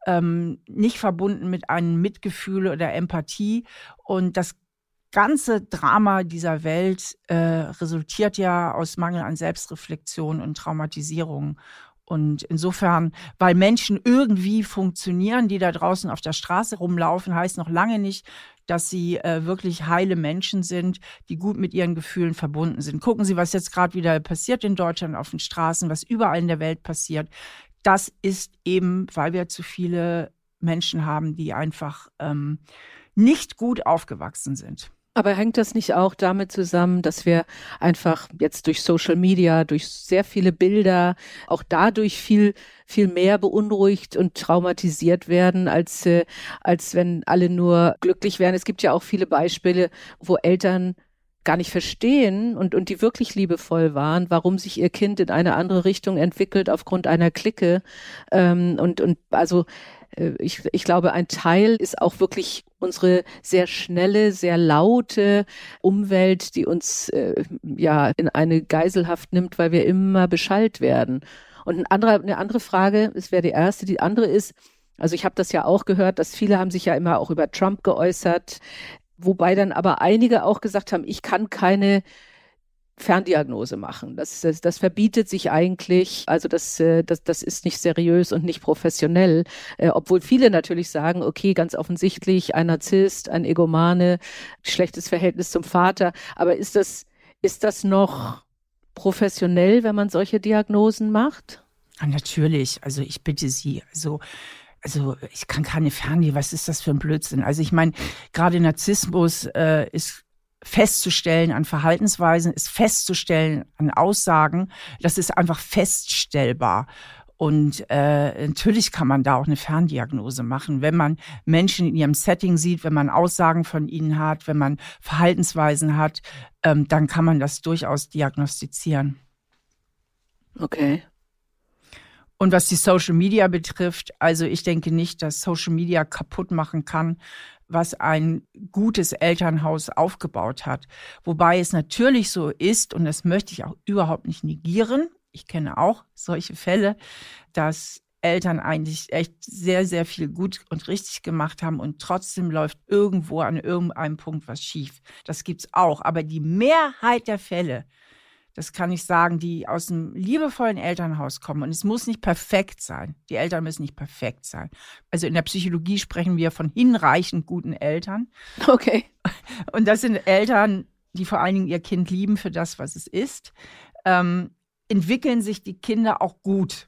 ähm, nicht verbunden mit einem Mitgefühl oder Empathie. Und das ganze Drama dieser Welt äh, resultiert ja aus Mangel an Selbstreflexion und Traumatisierung. Und insofern, weil Menschen irgendwie funktionieren, die da draußen auf der Straße rumlaufen, heißt noch lange nicht, dass sie äh, wirklich heile Menschen sind, die gut mit ihren Gefühlen verbunden sind. Gucken Sie, was jetzt gerade wieder passiert in Deutschland auf den Straßen, was überall in der Welt passiert. Das ist eben, weil wir zu viele Menschen haben, die einfach ähm, nicht gut aufgewachsen sind. Aber hängt das nicht auch damit zusammen, dass wir einfach jetzt durch Social Media, durch sehr viele Bilder, auch dadurch viel, viel mehr beunruhigt und traumatisiert werden, als, äh, als wenn alle nur glücklich wären? Es gibt ja auch viele Beispiele, wo Eltern gar nicht verstehen und, und die wirklich liebevoll waren, warum sich ihr Kind in eine andere Richtung entwickelt aufgrund einer Clique. Ähm, und, und also ich, ich glaube, ein Teil ist auch wirklich unsere sehr schnelle, sehr laute Umwelt, die uns äh, ja in eine Geiselhaft nimmt, weil wir immer beschallt werden. Und ein anderer, eine andere Frage, es wäre die erste, die andere ist, also ich habe das ja auch gehört, dass viele haben sich ja immer auch über Trump geäußert, wobei dann aber einige auch gesagt haben, ich kann keine Ferndiagnose machen. Das, das, das verbietet sich eigentlich, also das, äh, das, das ist nicht seriös und nicht professionell, äh, obwohl viele natürlich sagen, okay, ganz offensichtlich ein Narzisst, ein Egomane, schlechtes Verhältnis zum Vater, aber ist das, ist das noch professionell, wenn man solche Diagnosen macht? Ja, natürlich, also ich bitte Sie, also also ich kann keine Ferndiagnose, was ist das für ein Blödsinn? Also ich meine, gerade Narzissmus äh, ist festzustellen an Verhaltensweisen, ist festzustellen an Aussagen, das ist einfach feststellbar. Und äh, natürlich kann man da auch eine Ferndiagnose machen, wenn man Menschen in ihrem Setting sieht, wenn man Aussagen von ihnen hat, wenn man Verhaltensweisen hat, ähm, dann kann man das durchaus diagnostizieren. Okay. Und was die Social Media betrifft, also ich denke nicht, dass Social Media kaputt machen kann, was ein gutes Elternhaus aufgebaut hat. Wobei es natürlich so ist, und das möchte ich auch überhaupt nicht negieren, ich kenne auch solche Fälle, dass Eltern eigentlich echt sehr, sehr viel gut und richtig gemacht haben und trotzdem läuft irgendwo an irgendeinem Punkt was schief. Das gibt's auch. Aber die Mehrheit der Fälle das kann ich sagen, die aus einem liebevollen Elternhaus kommen. Und es muss nicht perfekt sein. Die Eltern müssen nicht perfekt sein. Also in der Psychologie sprechen wir von hinreichend guten Eltern. Okay. [laughs] Und das sind Eltern, die vor allen Dingen ihr Kind lieben für das, was es ist. Ähm, entwickeln sich die Kinder auch gut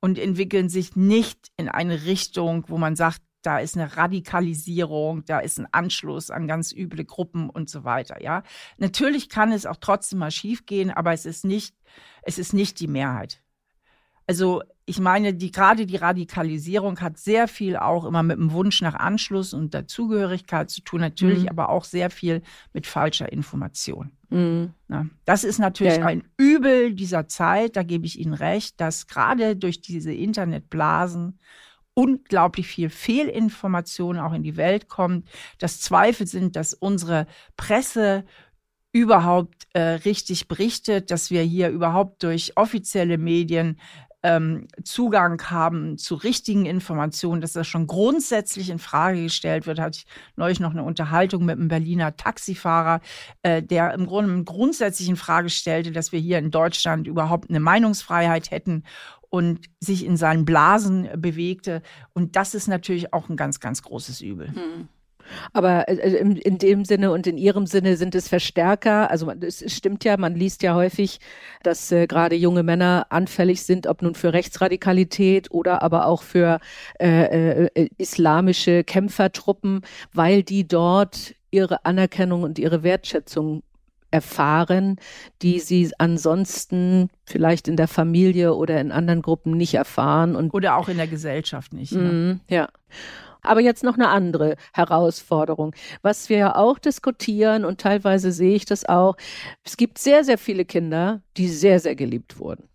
und entwickeln sich nicht in eine Richtung, wo man sagt, da ist eine Radikalisierung, da ist ein Anschluss an ganz üble Gruppen und so weiter, ja. Natürlich kann es auch trotzdem mal schiefgehen, aber es ist nicht, es ist nicht die Mehrheit. Also ich meine, die, gerade die Radikalisierung hat sehr viel auch immer mit dem Wunsch nach Anschluss und Dazugehörigkeit zu tun, natürlich mhm. aber auch sehr viel mit falscher Information. Mhm. Na, das ist natürlich ja, ein Übel dieser Zeit, da gebe ich Ihnen recht, dass gerade durch diese Internetblasen unglaublich viel Fehlinformation auch in die Welt kommt, dass Zweifel sind, dass unsere Presse überhaupt äh, richtig berichtet, dass wir hier überhaupt durch offizielle Medien ähm, Zugang haben zu richtigen Informationen, dass das schon grundsätzlich in Frage gestellt wird, hatte ich neulich noch eine Unterhaltung mit einem Berliner Taxifahrer, äh, der im Grunde grundsätzlich in Frage stellte, dass wir hier in Deutschland überhaupt eine Meinungsfreiheit hätten und sich in seinen Blasen bewegte. Und das ist natürlich auch ein ganz, ganz großes Übel. Hm. Aber äh, äh, in, dem Sinne und in Ihrem Sinne sind es Verstärker. Also es stimmt ja, man liest ja häufig, dass äh, gerade junge Männer anfällig sind, ob nun für Rechtsradikalität oder aber auch für äh, äh, islamische Kämpfertruppen, weil die dort ihre Anerkennung und ihre Wertschätzung erfahren, die sie ansonsten vielleicht in der Familie oder in anderen Gruppen nicht erfahren und oder auch in der Gesellschaft nicht. Ne? Mm, ja. Aber jetzt noch eine andere Herausforderung, was wir ja auch diskutieren und teilweise sehe ich das auch. Es gibt sehr, sehr viele Kinder, die sehr, sehr geliebt wurden,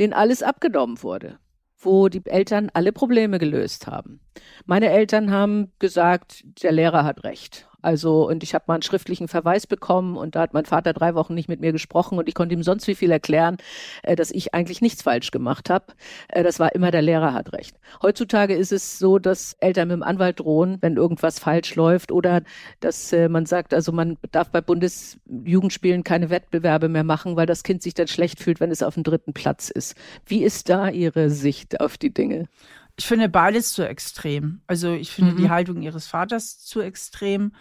denen alles abgenommen wurde wo die Eltern alle Probleme gelöst haben. Meine Eltern haben gesagt, der Lehrer hat recht. Also, und ich habe mal einen schriftlichen Verweis bekommen und da hat mein Vater drei Wochen nicht mit mir gesprochen und ich konnte ihm sonst wie viel erklären, äh, dass ich eigentlich nichts falsch gemacht habe. Äh, das war immer, der Lehrer hat recht. Heutzutage ist es so, dass Eltern mit dem Anwalt drohen, wenn irgendwas falsch läuft oder dass äh, man sagt, also man darf bei Bundesjugendspielen keine Wettbewerbe mehr machen, weil das Kind sich dann schlecht fühlt, wenn es auf dem dritten Platz ist. Wie ist da Ihre Sicht auf die Dinge? Ich finde beides zu extrem. Also ich finde mhm. die Haltung ihres Vaters zu extrem,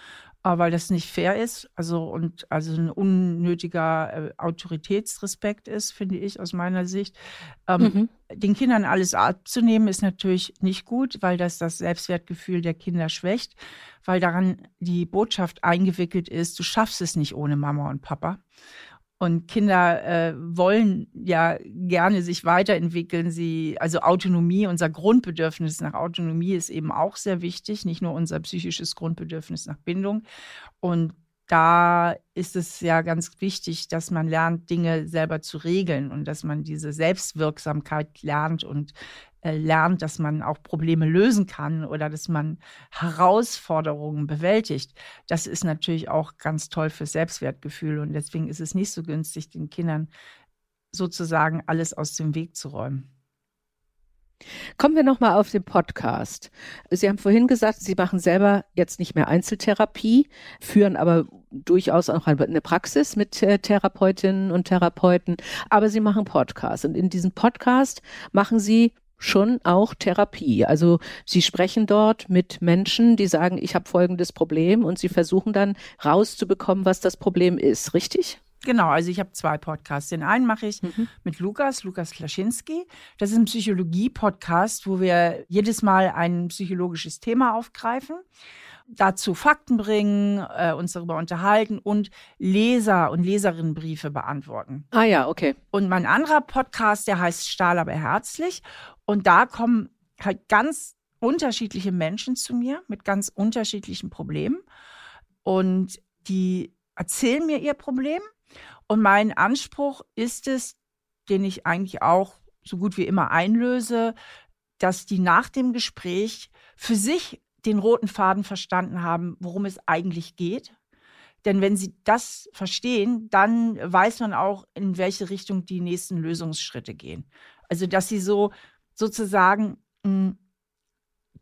äh, weil das nicht fair ist. Also und also ein unnötiger äh, Autoritätsrespekt ist, finde ich aus meiner Sicht. Ähm, mhm. Den Kindern alles abzunehmen ist natürlich nicht gut, weil das das Selbstwertgefühl der Kinder schwächt, weil daran die Botschaft eingewickelt ist, du schaffst es nicht ohne Mama und Papa. Und Kinder äh, wollen ja gerne sich weiterentwickeln. Sie, also Autonomie, unser Grundbedürfnis nach Autonomie ist eben auch sehr wichtig, nicht nur unser psychisches Grundbedürfnis nach Bindung. Und da ist es ja ganz wichtig, dass man lernt, Dinge selber zu regeln und dass man diese Selbstwirksamkeit lernt und lernt, dass man auch Probleme lösen kann oder dass man Herausforderungen bewältigt. Das ist natürlich auch ganz toll fürs Selbstwertgefühl und deswegen ist es nicht so günstig, den Kindern sozusagen alles aus dem Weg zu räumen. Kommen wir nochmal auf den Podcast. Sie haben vorhin gesagt, Sie machen selber jetzt nicht mehr Einzeltherapie, führen aber durchaus auch eine Praxis mit äh, Therapeutinnen und Therapeuten, aber Sie machen Podcast. Und in diesem Podcast machen Sie schon auch Therapie. Also Sie sprechen dort mit Menschen, die sagen, ich habe folgendes Problem und Sie versuchen dann rauszubekommen, was das Problem ist, richtig? Genau, also ich habe zwei Podcasts. Den einen mache ich mhm. mit Lukas, Lukas Klaschinski. Das ist ein Psychologie-Podcast, wo wir jedes Mal ein psychologisches Thema aufgreifen, dazu Fakten bringen, äh, uns darüber unterhalten und Leser- und Leserinnenbriefe beantworten. Ah ja, okay. Und mein anderer Podcast, der heißt Stahl aber herzlich. Und da kommen halt ganz unterschiedliche Menschen zu mir mit ganz unterschiedlichen Problemen. Und die erzählen mir ihr Problem und mein Anspruch ist es, den ich eigentlich auch so gut wie immer einlöse, dass die nach dem Gespräch für sich den roten Faden verstanden haben, worum es eigentlich geht. Denn wenn sie das verstehen, dann weiß man auch, in welche Richtung die nächsten Lösungsschritte gehen. Also, dass sie so sozusagen mh, hm,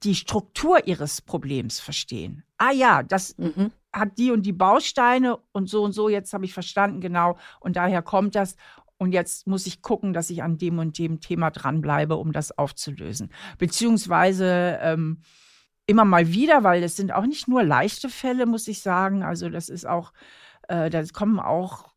die Struktur ihres Problems verstehen. Ah ja, das, mhm hat die und die Bausteine und so und so, jetzt habe ich verstanden, genau, und daher kommt das. Und jetzt muss ich gucken, dass ich an dem und dem Thema dranbleibe, um das aufzulösen. Beziehungsweise ähm, immer mal wieder, weil es sind auch nicht nur leichte Fälle, muss ich sagen. Also das ist auch, äh, da kommen auch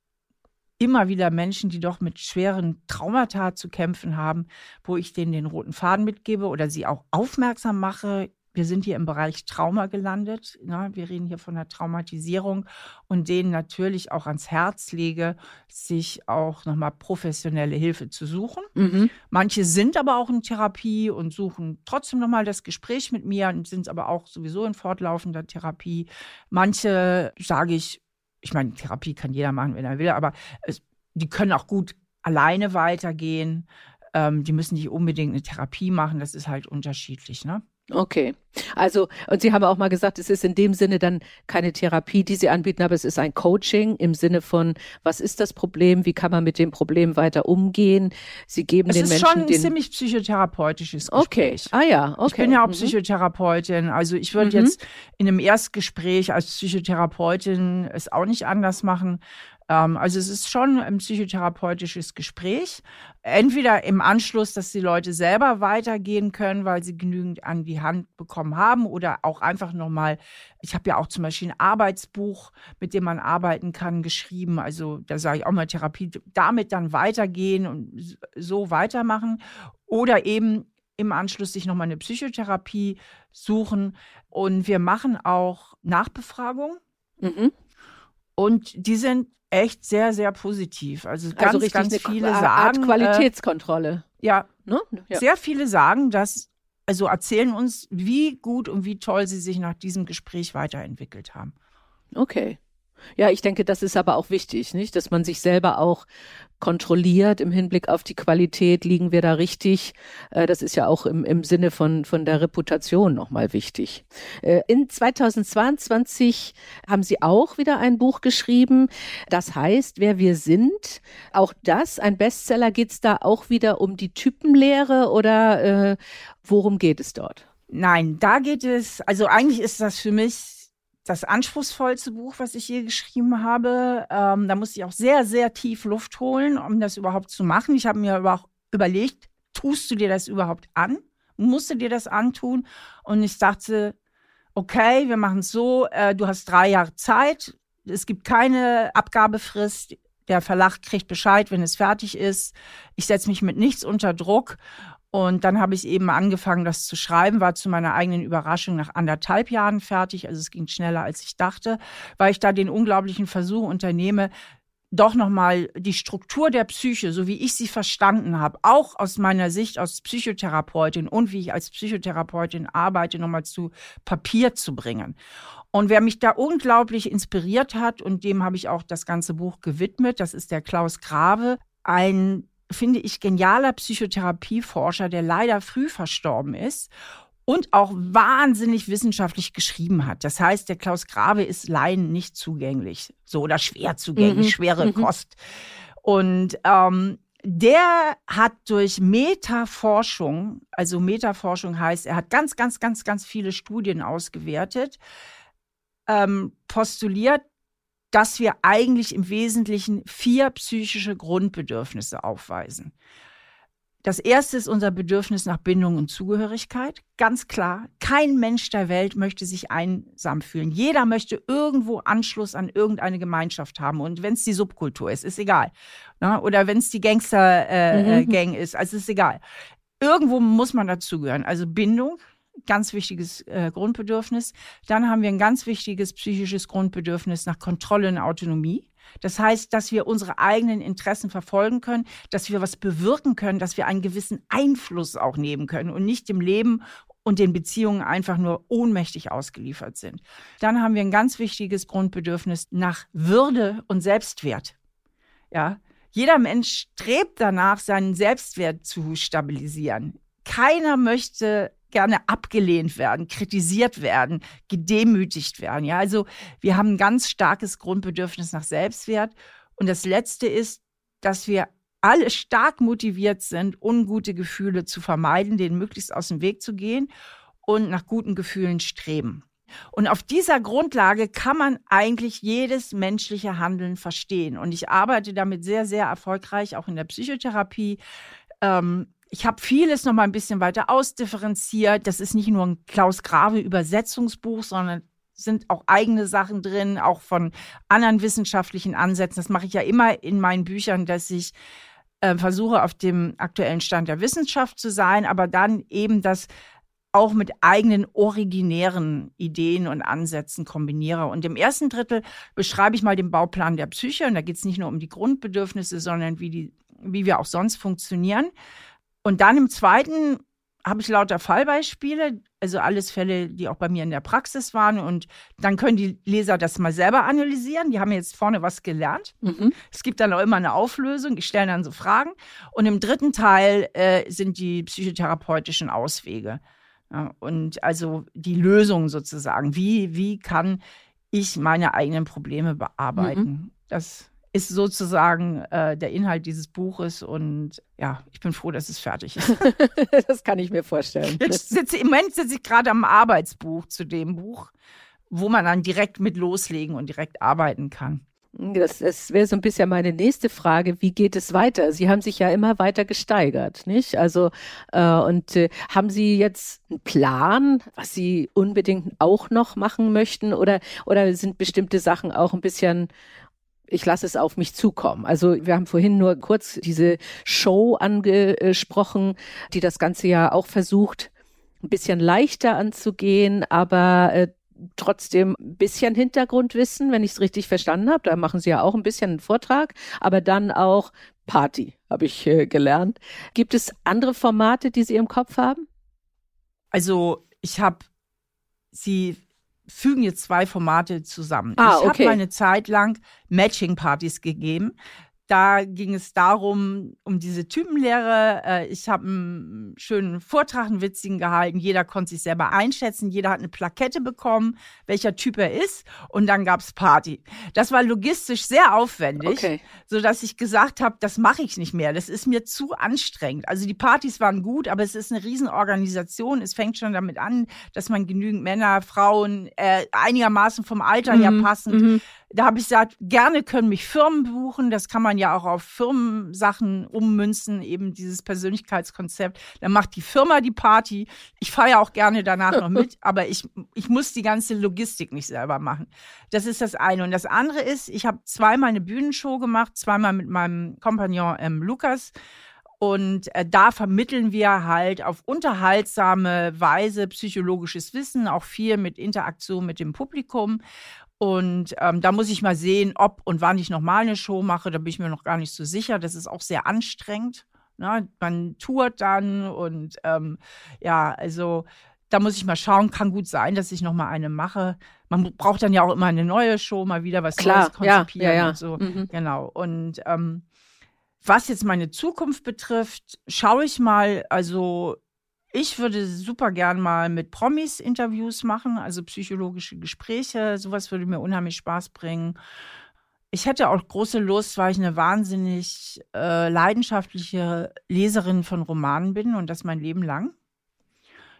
immer wieder Menschen, die doch mit schweren Traumata zu kämpfen haben, wo ich denen den roten Faden mitgebe oder sie auch aufmerksam mache wir sind hier im Bereich Trauma gelandet. Ne? Wir reden hier von der Traumatisierung und denen natürlich auch ans Herz lege, sich auch nochmal professionelle Hilfe zu suchen. Mhm. Manche sind aber auch in Therapie und suchen trotzdem nochmal das Gespräch mit mir und sind aber auch sowieso in fortlaufender Therapie. Manche sage ich, ich meine, Therapie kann jeder machen, wenn er will, aber es, die können auch gut alleine weitergehen. Ähm, die müssen nicht unbedingt eine Therapie machen, das ist halt unterschiedlich. Ne? Okay. Also, und Sie haben auch mal gesagt, es ist in dem Sinne dann keine Therapie, die Sie anbieten, aber es ist ein Coaching im Sinne von, was ist das Problem, wie kann man mit dem Problem weiter umgehen? Sie geben es den Menschen. Es ist schon ein den... ziemlich psychotherapeutisches Gespräch. Okay. Ah ja, okay. Ich bin ja auch mhm. Psychotherapeutin. Also ich würde mhm. jetzt in einem Erstgespräch als Psychotherapeutin es auch nicht anders machen. Ähm, also es ist schon ein psychotherapeutisches Gespräch. Entweder im Anschluss, dass die Leute selber weitergehen können, weil sie genügend an die Hand bekommen haben oder auch einfach nochmal, ich habe ja auch zum Beispiel ein Arbeitsbuch, mit dem man arbeiten kann, geschrieben. Also da sage ich auch mal Therapie, damit dann weitergehen und so weitermachen. Oder eben im Anschluss sich nochmal eine Psychotherapie suchen. Und wir machen auch Nachbefragung. Mhm. Und die sind echt sehr, sehr positiv. Also, ganz, also ganz viele Art sagen. Art Qualitätskontrolle. Äh, ja, ne? ja. Sehr viele sagen, dass, also erzählen uns, wie gut und wie toll sie sich nach diesem Gespräch weiterentwickelt haben. Okay. Ja, ich denke, das ist aber auch wichtig, nicht? Dass man sich selber auch kontrolliert im Hinblick auf die Qualität, liegen wir da richtig? Äh, das ist ja auch im, im Sinne von, von der Reputation nochmal wichtig. Äh, in 2022 haben Sie auch wieder ein Buch geschrieben, das heißt, wer wir sind. Auch das, ein Bestseller, geht es da auch wieder um die Typenlehre oder äh, worum geht es dort? Nein, da geht es, also eigentlich ist das für mich das anspruchsvollste Buch, was ich je geschrieben habe. Ähm, da musste ich auch sehr, sehr tief Luft holen, um das überhaupt zu machen. Ich habe mir aber auch überlegt, tust du dir das überhaupt an? Musst du dir das antun? Und ich dachte, okay, wir machen es so, äh, du hast drei Jahre Zeit, es gibt keine Abgabefrist, der Verlag kriegt Bescheid, wenn es fertig ist. Ich setze mich mit nichts unter Druck und dann habe ich eben angefangen, das zu schreiben, war zu meiner eigenen Überraschung nach anderthalb Jahren fertig. Also es ging schneller, als ich dachte, weil ich da den unglaublichen Versuch unternehme, doch nochmal die Struktur der Psyche, so wie ich sie verstanden habe, auch aus meiner Sicht als Psychotherapeutin und wie ich als Psychotherapeutin arbeite, nochmal zu Papier zu bringen. Und wer mich da unglaublich inspiriert hat, und dem habe ich auch das ganze Buch gewidmet, das ist der Klaus Grave, ein finde ich, genialer Psychotherapieforscher, der leider früh verstorben ist und auch wahnsinnig wissenschaftlich geschrieben hat. Das heißt, der Klaus Grave ist Laien nicht zugänglich, so oder schwer zugänglich, mhm. schwere mhm. Kost. Und ähm, der hat durch Metaforschung, also Metaforschung heißt, er hat ganz, ganz, ganz, ganz viele Studien ausgewertet, ähm, postuliert, dass wir eigentlich im Wesentlichen vier psychische Grundbedürfnisse aufweisen. Das erste ist unser Bedürfnis nach Bindung und Zugehörigkeit. Ganz klar, kein Mensch der Welt möchte sich einsam fühlen. Jeder möchte irgendwo Anschluss an irgendeine Gemeinschaft haben. Und wenn es die Subkultur ist, ist egal. Ne? Oder wenn es die Gangster-Gang äh, mhm. ist, also ist egal. Irgendwo muss man dazugehören. Also Bindung, ganz wichtiges äh, Grundbedürfnis. Dann haben wir ein ganz wichtiges psychisches Grundbedürfnis nach Kontrolle und Autonomie. Das heißt, dass wir unsere eigenen Interessen verfolgen können, dass wir was bewirken können, dass wir einen gewissen Einfluss auch nehmen können und nicht dem Leben und den Beziehungen einfach nur ohnmächtig ausgeliefert sind. Dann haben wir ein ganz wichtiges Grundbedürfnis nach Würde und Selbstwert. Ja, jeder Mensch strebt danach, seinen Selbstwert zu stabilisieren. Keiner möchte gerne abgelehnt werden, kritisiert werden, gedemütigt werden. Ja, also wir haben ein ganz starkes Grundbedürfnis nach Selbstwert. Und das Letzte ist, dass wir alle stark motiviert sind, ungute Gefühle zu vermeiden, denen möglichst aus dem Weg zu gehen und nach guten Gefühlen streben. Und auf dieser Grundlage kann man eigentlich jedes menschliche Handeln verstehen. Und ich arbeite damit sehr, sehr erfolgreich, auch in der Psychotherapie. Ähm, ich habe vieles noch mal ein bisschen weiter ausdifferenziert. Das ist nicht nur ein Klaus Grave Übersetzungsbuch, sondern sind auch eigene Sachen drin, auch von anderen wissenschaftlichen Ansätzen. Das mache ich ja immer in meinen Büchern, dass ich äh, versuche, auf dem aktuellen Stand der Wissenschaft zu sein, aber dann eben das auch mit eigenen originären Ideen und Ansätzen kombiniere. Und im ersten Drittel beschreibe ich mal den Bauplan der Psyche. Und da geht es nicht nur um die Grundbedürfnisse, sondern wie, die, wie wir auch sonst funktionieren. Und dann im zweiten habe ich lauter Fallbeispiele, also alles Fälle, die auch bei mir in der Praxis waren. Und dann können die Leser das mal selber analysieren. Die haben jetzt vorne was gelernt. Mhm. Es gibt dann auch immer eine Auflösung. Die stellen dann so Fragen. Und im dritten Teil äh, sind die psychotherapeutischen Auswege. Ja, und also die Lösung sozusagen. Wie, wie kann ich meine eigenen Probleme bearbeiten? Mhm. Das ist sozusagen äh, der Inhalt dieses Buches und ja, ich bin froh, dass es fertig ist. [laughs] das kann ich mir vorstellen. Jetzt sitze, Im Moment sitze ich gerade am Arbeitsbuch zu dem Buch, wo man dann direkt mit loslegen und direkt arbeiten kann. Das, das wäre so ein bisschen meine nächste Frage. Wie geht es weiter? Sie haben sich ja immer weiter gesteigert, nicht? Also, äh, und äh, haben Sie jetzt einen Plan, was Sie unbedingt auch noch machen möchten? Oder, oder sind bestimmte Sachen auch ein bisschen ich lasse es auf mich zukommen. Also wir haben vorhin nur kurz diese Show angesprochen, die das Ganze ja auch versucht, ein bisschen leichter anzugehen, aber äh, trotzdem ein bisschen Hintergrundwissen, wenn ich es richtig verstanden habe. Da machen Sie ja auch ein bisschen einen Vortrag, aber dann auch Party, habe ich äh, gelernt. Gibt es andere Formate, die Sie im Kopf haben? Also ich habe sie fügen jetzt zwei Formate zusammen. Ah, ich okay. habe mal eine Zeit lang Matching-Partys gegeben. Da ging es darum, um diese Typenlehre. Äh, Ich habe einen schönen Vortrag, einen witzigen gehalten. Jeder konnte sich selber einschätzen. Jeder hat eine Plakette bekommen, welcher Typ er ist. Und dann gab's Party. Das war logistisch sehr aufwendig, Okay. so dass ich gesagt habe, das mache ich nicht mehr. Das ist mir zu anstrengend. Also die Partys waren gut, aber es ist eine Riesenorganisation. Es fängt schon damit an, dass man genügend Männer, Frauen, äh, einigermaßen vom Alter her Mhm, passend mhm. Da habe ich gesagt, gerne können mich Firmen buchen. Das kann man ja auch auf Firmensachen ummünzen, eben dieses Persönlichkeitskonzept. Dann macht die Firma die Party. Ich feiere auch gerne danach noch mit, [laughs] aber ich, ich muss die ganze Logistik nicht selber machen. Das ist das eine. Und das andere ist, ich habe zweimal eine Bühnenshow gemacht, zweimal mit meinem Kompagnon ähm, Lukas. Und äh, da vermitteln wir halt auf unterhaltsame Weise psychologisches Wissen, auch viel mit Interaktion mit dem Publikum. Und ähm, da muss ich mal sehen, ob und wann ich nochmal eine Show mache. Da bin ich mir noch gar nicht so sicher. Das ist auch sehr anstrengend. Ne? Man tourt dann und ähm, ja, also da muss ich mal schauen. Kann gut sein, dass ich nochmal eine mache. Man braucht dann ja auch immer eine neue Show, mal wieder was Klar, Neues ja, konzipieren ja, ja. und so. Mhm. Genau. Und ähm, was jetzt meine Zukunft betrifft, schaue ich mal, also ich würde super gern mal mit Promis Interviews machen, also psychologische Gespräche. Sowas würde mir unheimlich Spaß bringen. Ich hätte auch große Lust, weil ich eine wahnsinnig äh, leidenschaftliche Leserin von Romanen bin und das mein Leben lang.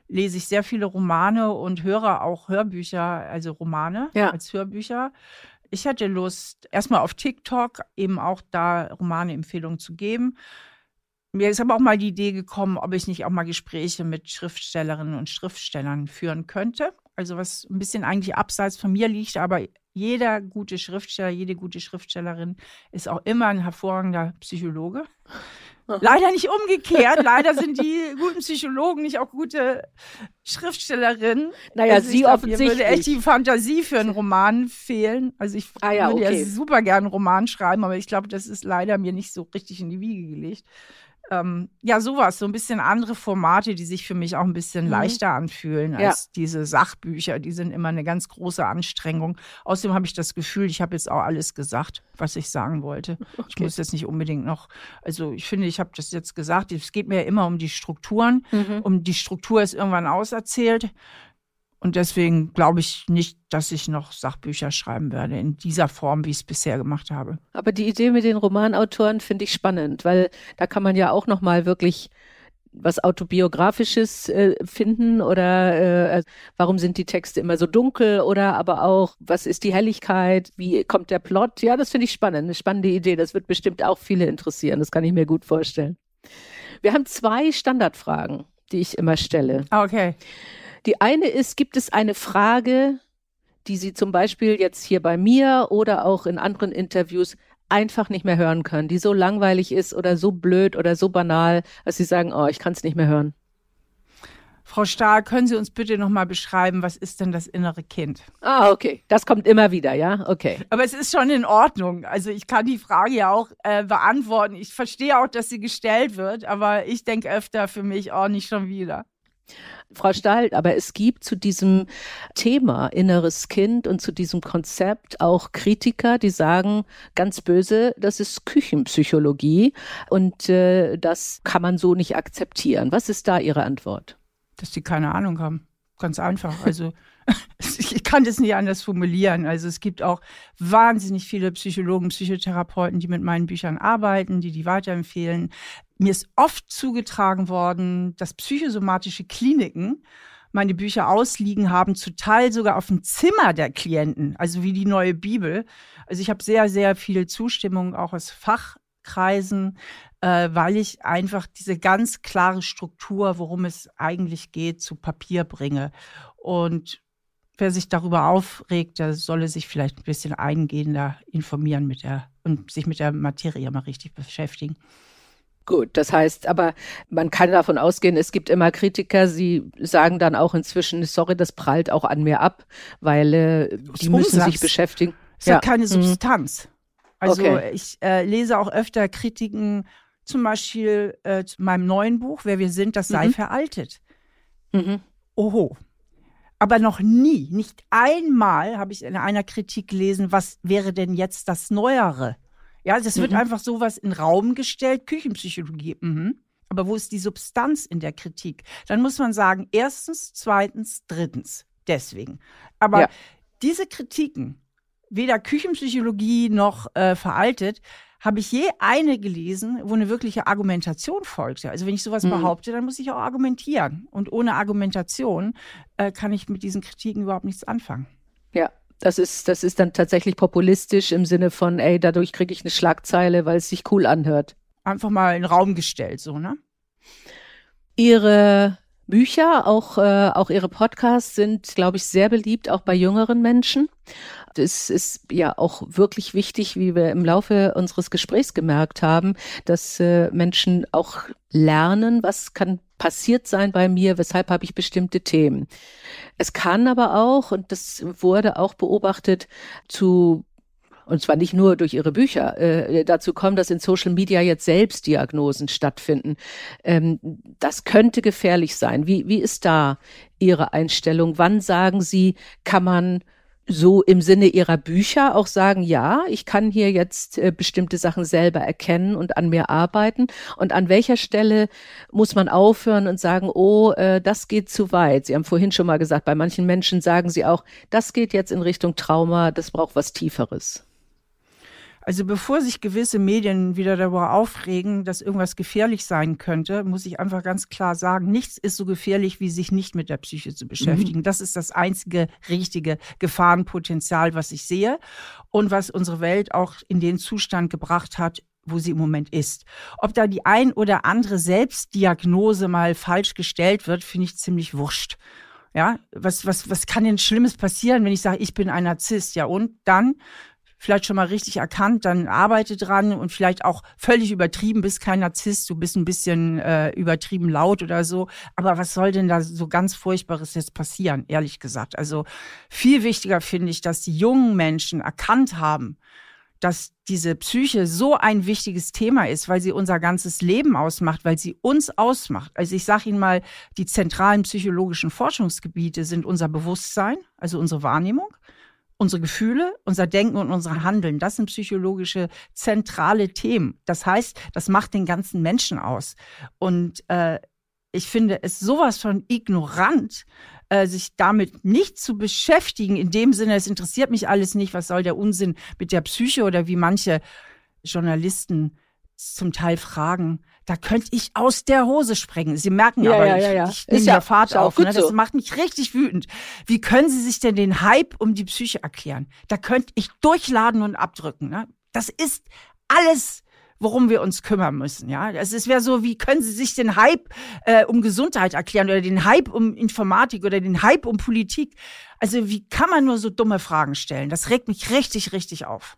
Lese ich sehr viele Romane und höre auch Hörbücher, also Romane Ja. als Hörbücher. Ich hätte Lust, erstmal auf TikTok eben auch da Romane-Empfehlungen zu geben. Mir ist aber auch mal die Idee gekommen, ob ich nicht auch mal Gespräche mit Schriftstellerinnen und Schriftstellern führen könnte. Also was ein bisschen eigentlich abseits von mir liegt, aber jeder gute Schriftsteller, jede gute Schriftstellerin ist auch immer ein hervorragender Psychologe. Leider nicht umgekehrt. [laughs] Leider sind die guten Psychologen nicht auch gute Schriftstellerinnen. Naja, Also ich Sie glaub, Mir würde echt offensichtlich. die Fantasie für einen Roman fehlen. Also ich Ah ja, würde okay. ja super gerne einen Roman schreiben, aber ich glaube, das ist leider mir nicht so richtig in die Wiege gelegt. Ähm, ja, sowas, so ein bisschen andere Formate, die sich für mich auch ein bisschen Mhm. leichter anfühlen Ja. als diese Sachbücher. Die sind immer eine ganz große Anstrengung. Außerdem habe ich das Gefühl, ich habe jetzt auch alles gesagt, was ich sagen wollte. [laughs] Ich Okay. muss jetzt nicht unbedingt noch, also ich finde, ich habe das jetzt gesagt. Es geht mir immer um die Strukturen. Mhm. Um die Struktur ist irgendwann auserzählt. Und deswegen glaube ich nicht, dass ich noch Sachbücher schreiben werde in dieser Form, wie ich es bisher gemacht habe. Aber die Idee mit den Romanautoren finde ich spannend, weil da kann man ja auch noch mal wirklich was autobiografisches äh, finden oder äh, warum sind die Texte immer so dunkel oder aber auch was ist die Helligkeit, wie kommt der Plot? Ja, das finde ich spannend, eine spannende Idee. Das wird bestimmt auch viele interessieren. Das kann ich mir gut vorstellen. Wir haben zwei Standardfragen, die ich immer stelle. Okay. Die eine ist, gibt es eine Frage, die Sie zum Beispiel jetzt hier bei mir oder auch in anderen Interviews einfach nicht mehr hören können, die so langweilig ist oder so blöd oder so banal, dass Sie sagen, oh, ich kann es nicht mehr hören. Frau Stahl, können Sie uns bitte noch mal beschreiben, was ist denn das innere Kind? Ah, okay. Das kommt immer wieder, ja? Okay. Aber es ist schon in Ordnung. Also ich kann die Frage ja auch äh, beantworten. Ich verstehe auch, dass sie gestellt wird, aber ich denke öfter für mich auch nicht schon wieder. Frau Stahl, aber es gibt zu diesem Thema inneres Kind und zu diesem Konzept auch Kritiker, die sagen ganz böse, das ist Küchenpsychologie und äh, das kann man so nicht akzeptieren. Was ist da Ihre Antwort? Dass die keine Ahnung haben. Ganz einfach. Also [laughs] ich kann das nicht anders formulieren. Also es gibt auch wahnsinnig viele Psychologen, Psychotherapeuten, die mit meinen Büchern arbeiten, die die weiterempfehlen. Mir ist oft zugetragen worden, dass psychosomatische Kliniken meine Bücher ausliegen haben, zu Teil sogar auf dem Zimmer der Klienten, also wie die neue Bibel. Also ich habe sehr, sehr viel Zustimmung auch aus Fachkreisen, äh, weil ich einfach diese ganz klare Struktur, worum es eigentlich geht, zu Papier bringe. Und wer sich darüber aufregt, der solle sich vielleicht ein bisschen eingehender informieren mit der und sich mit der Materie mal richtig beschäftigen. Gut, das heißt, aber man kann davon ausgehen, es gibt immer Kritiker, sie sagen dann auch inzwischen, sorry, das prallt auch an mir ab, weil äh, die müssen Umsatz. sich beschäftigen. Es Ja. hat keine Mhm. Substanz. Also Okay. ich äh, lese auch öfter Kritiken, zum Beispiel äh, zu meinem neuen Buch, Wer wir sind, das sei Mhm. veraltet. Mhm. Oho. Aber noch nie, nicht einmal habe ich in einer Kritik gelesen, was wäre denn jetzt das Neuere? Ja, das wird Mhm. einfach sowas in Raum gestellt, Küchenpsychologie. Mhm. Aber wo ist die Substanz in der Kritik? Dann muss man sagen, erstens, zweitens, drittens. Deswegen. Aber Ja. diese Kritiken, weder Küchenpsychologie noch äh, veraltet, habe ich je eine gelesen, wo eine wirkliche Argumentation folgte. Also wenn ich sowas Mhm. behaupte, dann muss ich auch argumentieren. Und ohne Argumentation äh, kann ich mit diesen Kritiken überhaupt nichts anfangen. Ja, das ist, das ist dann tatsächlich populistisch im Sinne von, ey, dadurch kriege ich eine Schlagzeile, weil es sich cool anhört. Einfach mal in den Raum gestellt, so, ne? Ihre Bücher, auch, äh, auch Ihre Podcasts sind, glaube ich, sehr beliebt, auch bei jüngeren Menschen. Es ist ja auch wirklich wichtig, wie wir im Laufe unseres Gesprächs gemerkt haben, dass äh, Menschen auch lernen, was kann passiert sein bei mir, weshalb habe ich bestimmte Themen. Es kann aber auch, und das wurde auch beobachtet, zu und zwar nicht nur durch ihre Bücher, äh, dazu kommen, dass in Social Media jetzt Selbstdiagnosen stattfinden. Ähm, das könnte gefährlich sein. Wie, wie ist da Ihre Einstellung? Wann sagen Sie, kann man so im Sinne Ihrer Bücher auch sagen, ja, ich kann hier jetzt äh, bestimmte Sachen selber erkennen und an mir arbeiten? Und an welcher Stelle muss man aufhören und sagen, oh, äh, das geht zu weit? Sie haben vorhin schon mal gesagt, bei manchen Menschen sagen Sie auch, das geht jetzt in Richtung Trauma, das braucht was Tieferes. Also bevor sich gewisse Medien wieder darüber aufregen, dass irgendwas gefährlich sein könnte, muss ich einfach ganz klar sagen, nichts ist so gefährlich, wie sich nicht mit der Psyche zu beschäftigen. Das ist das einzige richtige Gefahrenpotenzial, was ich sehe und was unsere Welt auch in den Zustand gebracht hat, wo sie im Moment ist. Ob da die ein oder andere Selbstdiagnose mal falsch gestellt wird, finde ich ziemlich wurscht. Ja, was, was, was kann denn Schlimmes passieren, wenn ich sage, ich bin ein Narzisst? Ja, und dann vielleicht schon mal richtig erkannt, dann arbeite dran und vielleicht auch völlig übertrieben, bist kein Narzisst, du bist ein bisschen äh, übertrieben laut oder so. Aber was soll denn da so ganz Furchtbares jetzt passieren, ehrlich gesagt? Also viel wichtiger finde ich, dass die jungen Menschen erkannt haben, dass diese Psyche so ein wichtiges Thema ist, weil sie unser ganzes Leben ausmacht, weil sie uns ausmacht. Also ich sage Ihnen mal, die zentralen psychologischen Forschungsgebiete sind unser Bewusstsein, also unsere Wahrnehmung, unsere Gefühle, unser Denken und unser Handeln. Das sind psychologische zentrale Themen. Das heißt, das macht den ganzen Menschen aus. Und äh, ich finde es sowas von ignorant, äh, sich damit nicht zu beschäftigen, in dem Sinne, es interessiert mich alles nicht, was soll der Unsinn mit der Psyche oder wie manche Journalisten zum Teil fragen, da könnte ich aus der Hose sprengen. Sie merken Ja, aber, ja, ich, ja, ja. ich nehme Ist ja, Fahrt auf. Ne? Das so. macht mich richtig wütend. Wie können Sie sich denn den Hype um die Psyche erklären? Da könnte ich durchladen und abdrücken. Ne? Das ist alles worum wir uns kümmern müssen. Ja, es ist wäre so, wie können Sie sich den Hype äh, um Gesundheit erklären oder den Hype um Informatik oder den Hype um Politik? Also wie kann man nur so dumme Fragen stellen? Das regt mich richtig, richtig auf.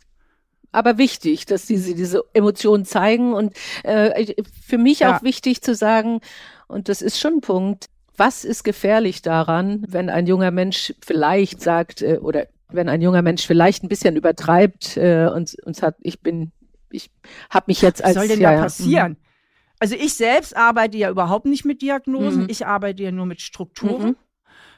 Aber wichtig, dass sie, sie diese Emotionen zeigen und äh, für mich Ja. auch wichtig zu sagen, und das ist schon ein Punkt, was ist gefährlich daran, wenn ein junger Mensch vielleicht sagt äh, oder wenn ein junger Mensch vielleicht ein bisschen übertreibt äh, und und hat, ich bin, ich habe mich jetzt als Was soll denn ja, da ja, passieren? Also ich selbst arbeite ja überhaupt nicht mit Diagnosen. Mhm. Ich arbeite ja nur mit Strukturen. Mhm.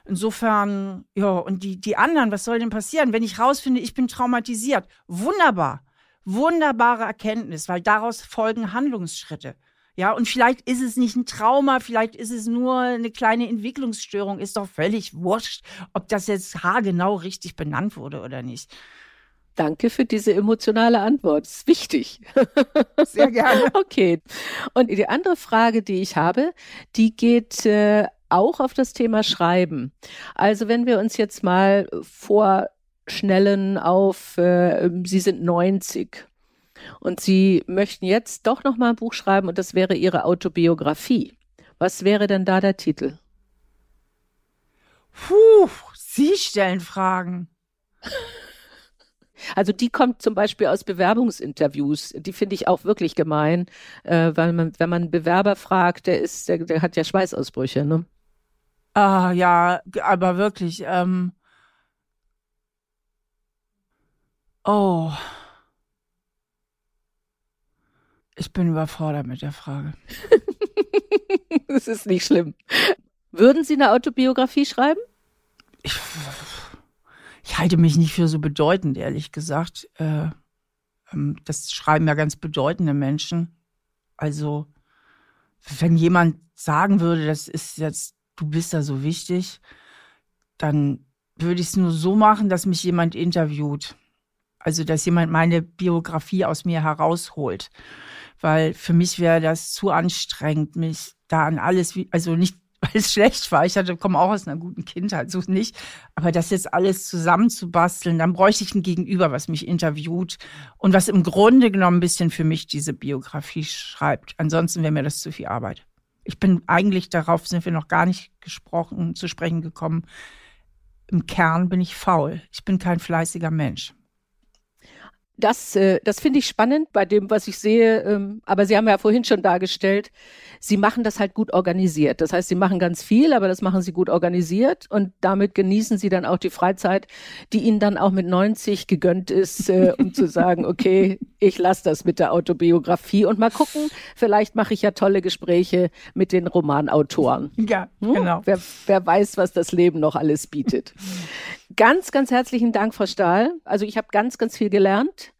Insofern, ja, und die, die anderen, was soll denn passieren? Wenn ich rausfinde, ich bin traumatisiert. Wunderbar. Wunderbare Erkenntnis, weil daraus folgen Handlungsschritte. Ja, und vielleicht ist es nicht ein Trauma, vielleicht ist es nur eine kleine Entwicklungsstörung, ist doch völlig wurscht, ob das jetzt haargenau richtig benannt wurde oder nicht. Danke für diese emotionale Antwort. Das ist wichtig. Sehr gerne. [laughs] Okay. Und die andere Frage, die ich habe, die geht äh, auch auf das Thema Schreiben. Also wenn wir uns jetzt mal vorschnellen auf, äh, Sie sind 90 und Sie möchten jetzt doch noch mal ein Buch schreiben und das wäre Ihre Autobiografie. Was wäre denn da der Titel? Puh, Sie stellen Fragen. [laughs] Also die kommt zum Beispiel aus Bewerbungsinterviews. Die finde ich auch wirklich gemein, äh, weil man, wenn man einen Bewerber fragt, der ist, der, der hat ja Schweißausbrüche, ne? Ah, ja, aber wirklich, ähm. Oh. Ich bin überfordert mit der Frage. [laughs] Das ist nicht schlimm. Würden Sie eine Autobiografie schreiben? ich, ich halte mich nicht für so bedeutend, ehrlich gesagt. Äh, ähm, das schreiben ja ganz bedeutende Menschen. Also, wenn jemand sagen würde, das ist jetzt, du bist da so wichtig, dann würde ich es nur so machen, dass mich jemand interviewt. Also, dass jemand meine Biografie aus mir herausholt. Weil für mich wäre das zu anstrengend, mich da an alles, also nicht [laughs] weil es schlecht war. Ich hatte, komme auch aus einer guten Kindheit, so nicht. Aber das jetzt alles zusammenzubasteln, dann bräuchte ich ein Gegenüber, was mich interviewt und was im Grunde genommen ein bisschen für mich diese Biografie schreibt. Ansonsten wäre mir das zu viel Arbeit. Ich bin eigentlich darauf, sind wir noch gar nicht gesprochen, zu sprechen gekommen. Im Kern bin ich faul. Ich bin kein fleißiger Mensch. Das, äh, das finde ich spannend bei dem, was ich sehe. Ähm, aber Sie haben ja vorhin schon dargestellt, Sie machen das halt gut organisiert. Das heißt, Sie machen ganz viel, aber das machen Sie gut organisiert und damit genießen Sie dann auch die Freizeit, die Ihnen dann auch mit 90 gegönnt ist, äh, um zu [laughs] sagen, okay, ich lasse das mit der Autobiografie und mal gucken, vielleicht mache ich ja tolle Gespräche mit den Romanautoren. Ja, hm? genau. Wer, wer weiß, was das Leben noch alles bietet. [laughs] Ganz, ganz herzlichen Dank, Frau Stahl. Also ich habe ganz, ganz viel gelernt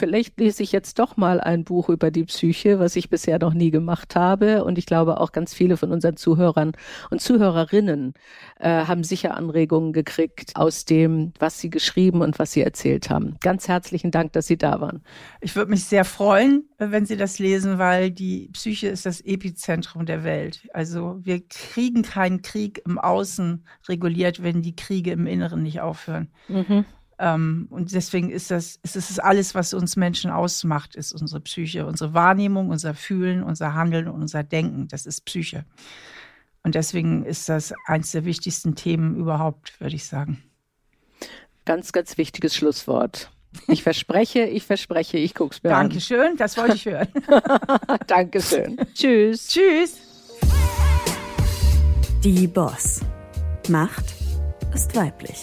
vielleicht lese ich jetzt doch mal ein Buch über die Psyche, was ich bisher noch nie gemacht habe. Und ich glaube auch ganz viele von unseren Zuhörern und Zuhörerinnen äh, haben sicher Anregungen gekriegt aus dem, was sie geschrieben und was sie erzählt haben. Ganz herzlichen Dank, dass Sie da waren. Ich würde mich sehr freuen, wenn Sie das lesen, weil die Psyche ist das Epizentrum der Welt. Also wir kriegen keinen Krieg im Außen reguliert, wenn die Kriege im Inneren nicht aufhören. Mhm. Ähm, und deswegen ist das, ist es alles, was uns Menschen ausmacht, ist unsere Psyche, unsere Wahrnehmung, unser Fühlen, unser Handeln und unser Denken. Das ist Psyche. Und deswegen ist das eines der wichtigsten Themen überhaupt, würde ich sagen. Ganz, ganz wichtiges Schlusswort. Ich verspreche, ich verspreche, ich guck's mir Dankeschön, an. Dankeschön, das wollte ich hören. [laughs] Dankeschön. Tschüss. Tschüss. Die Boss. Macht ist weiblich.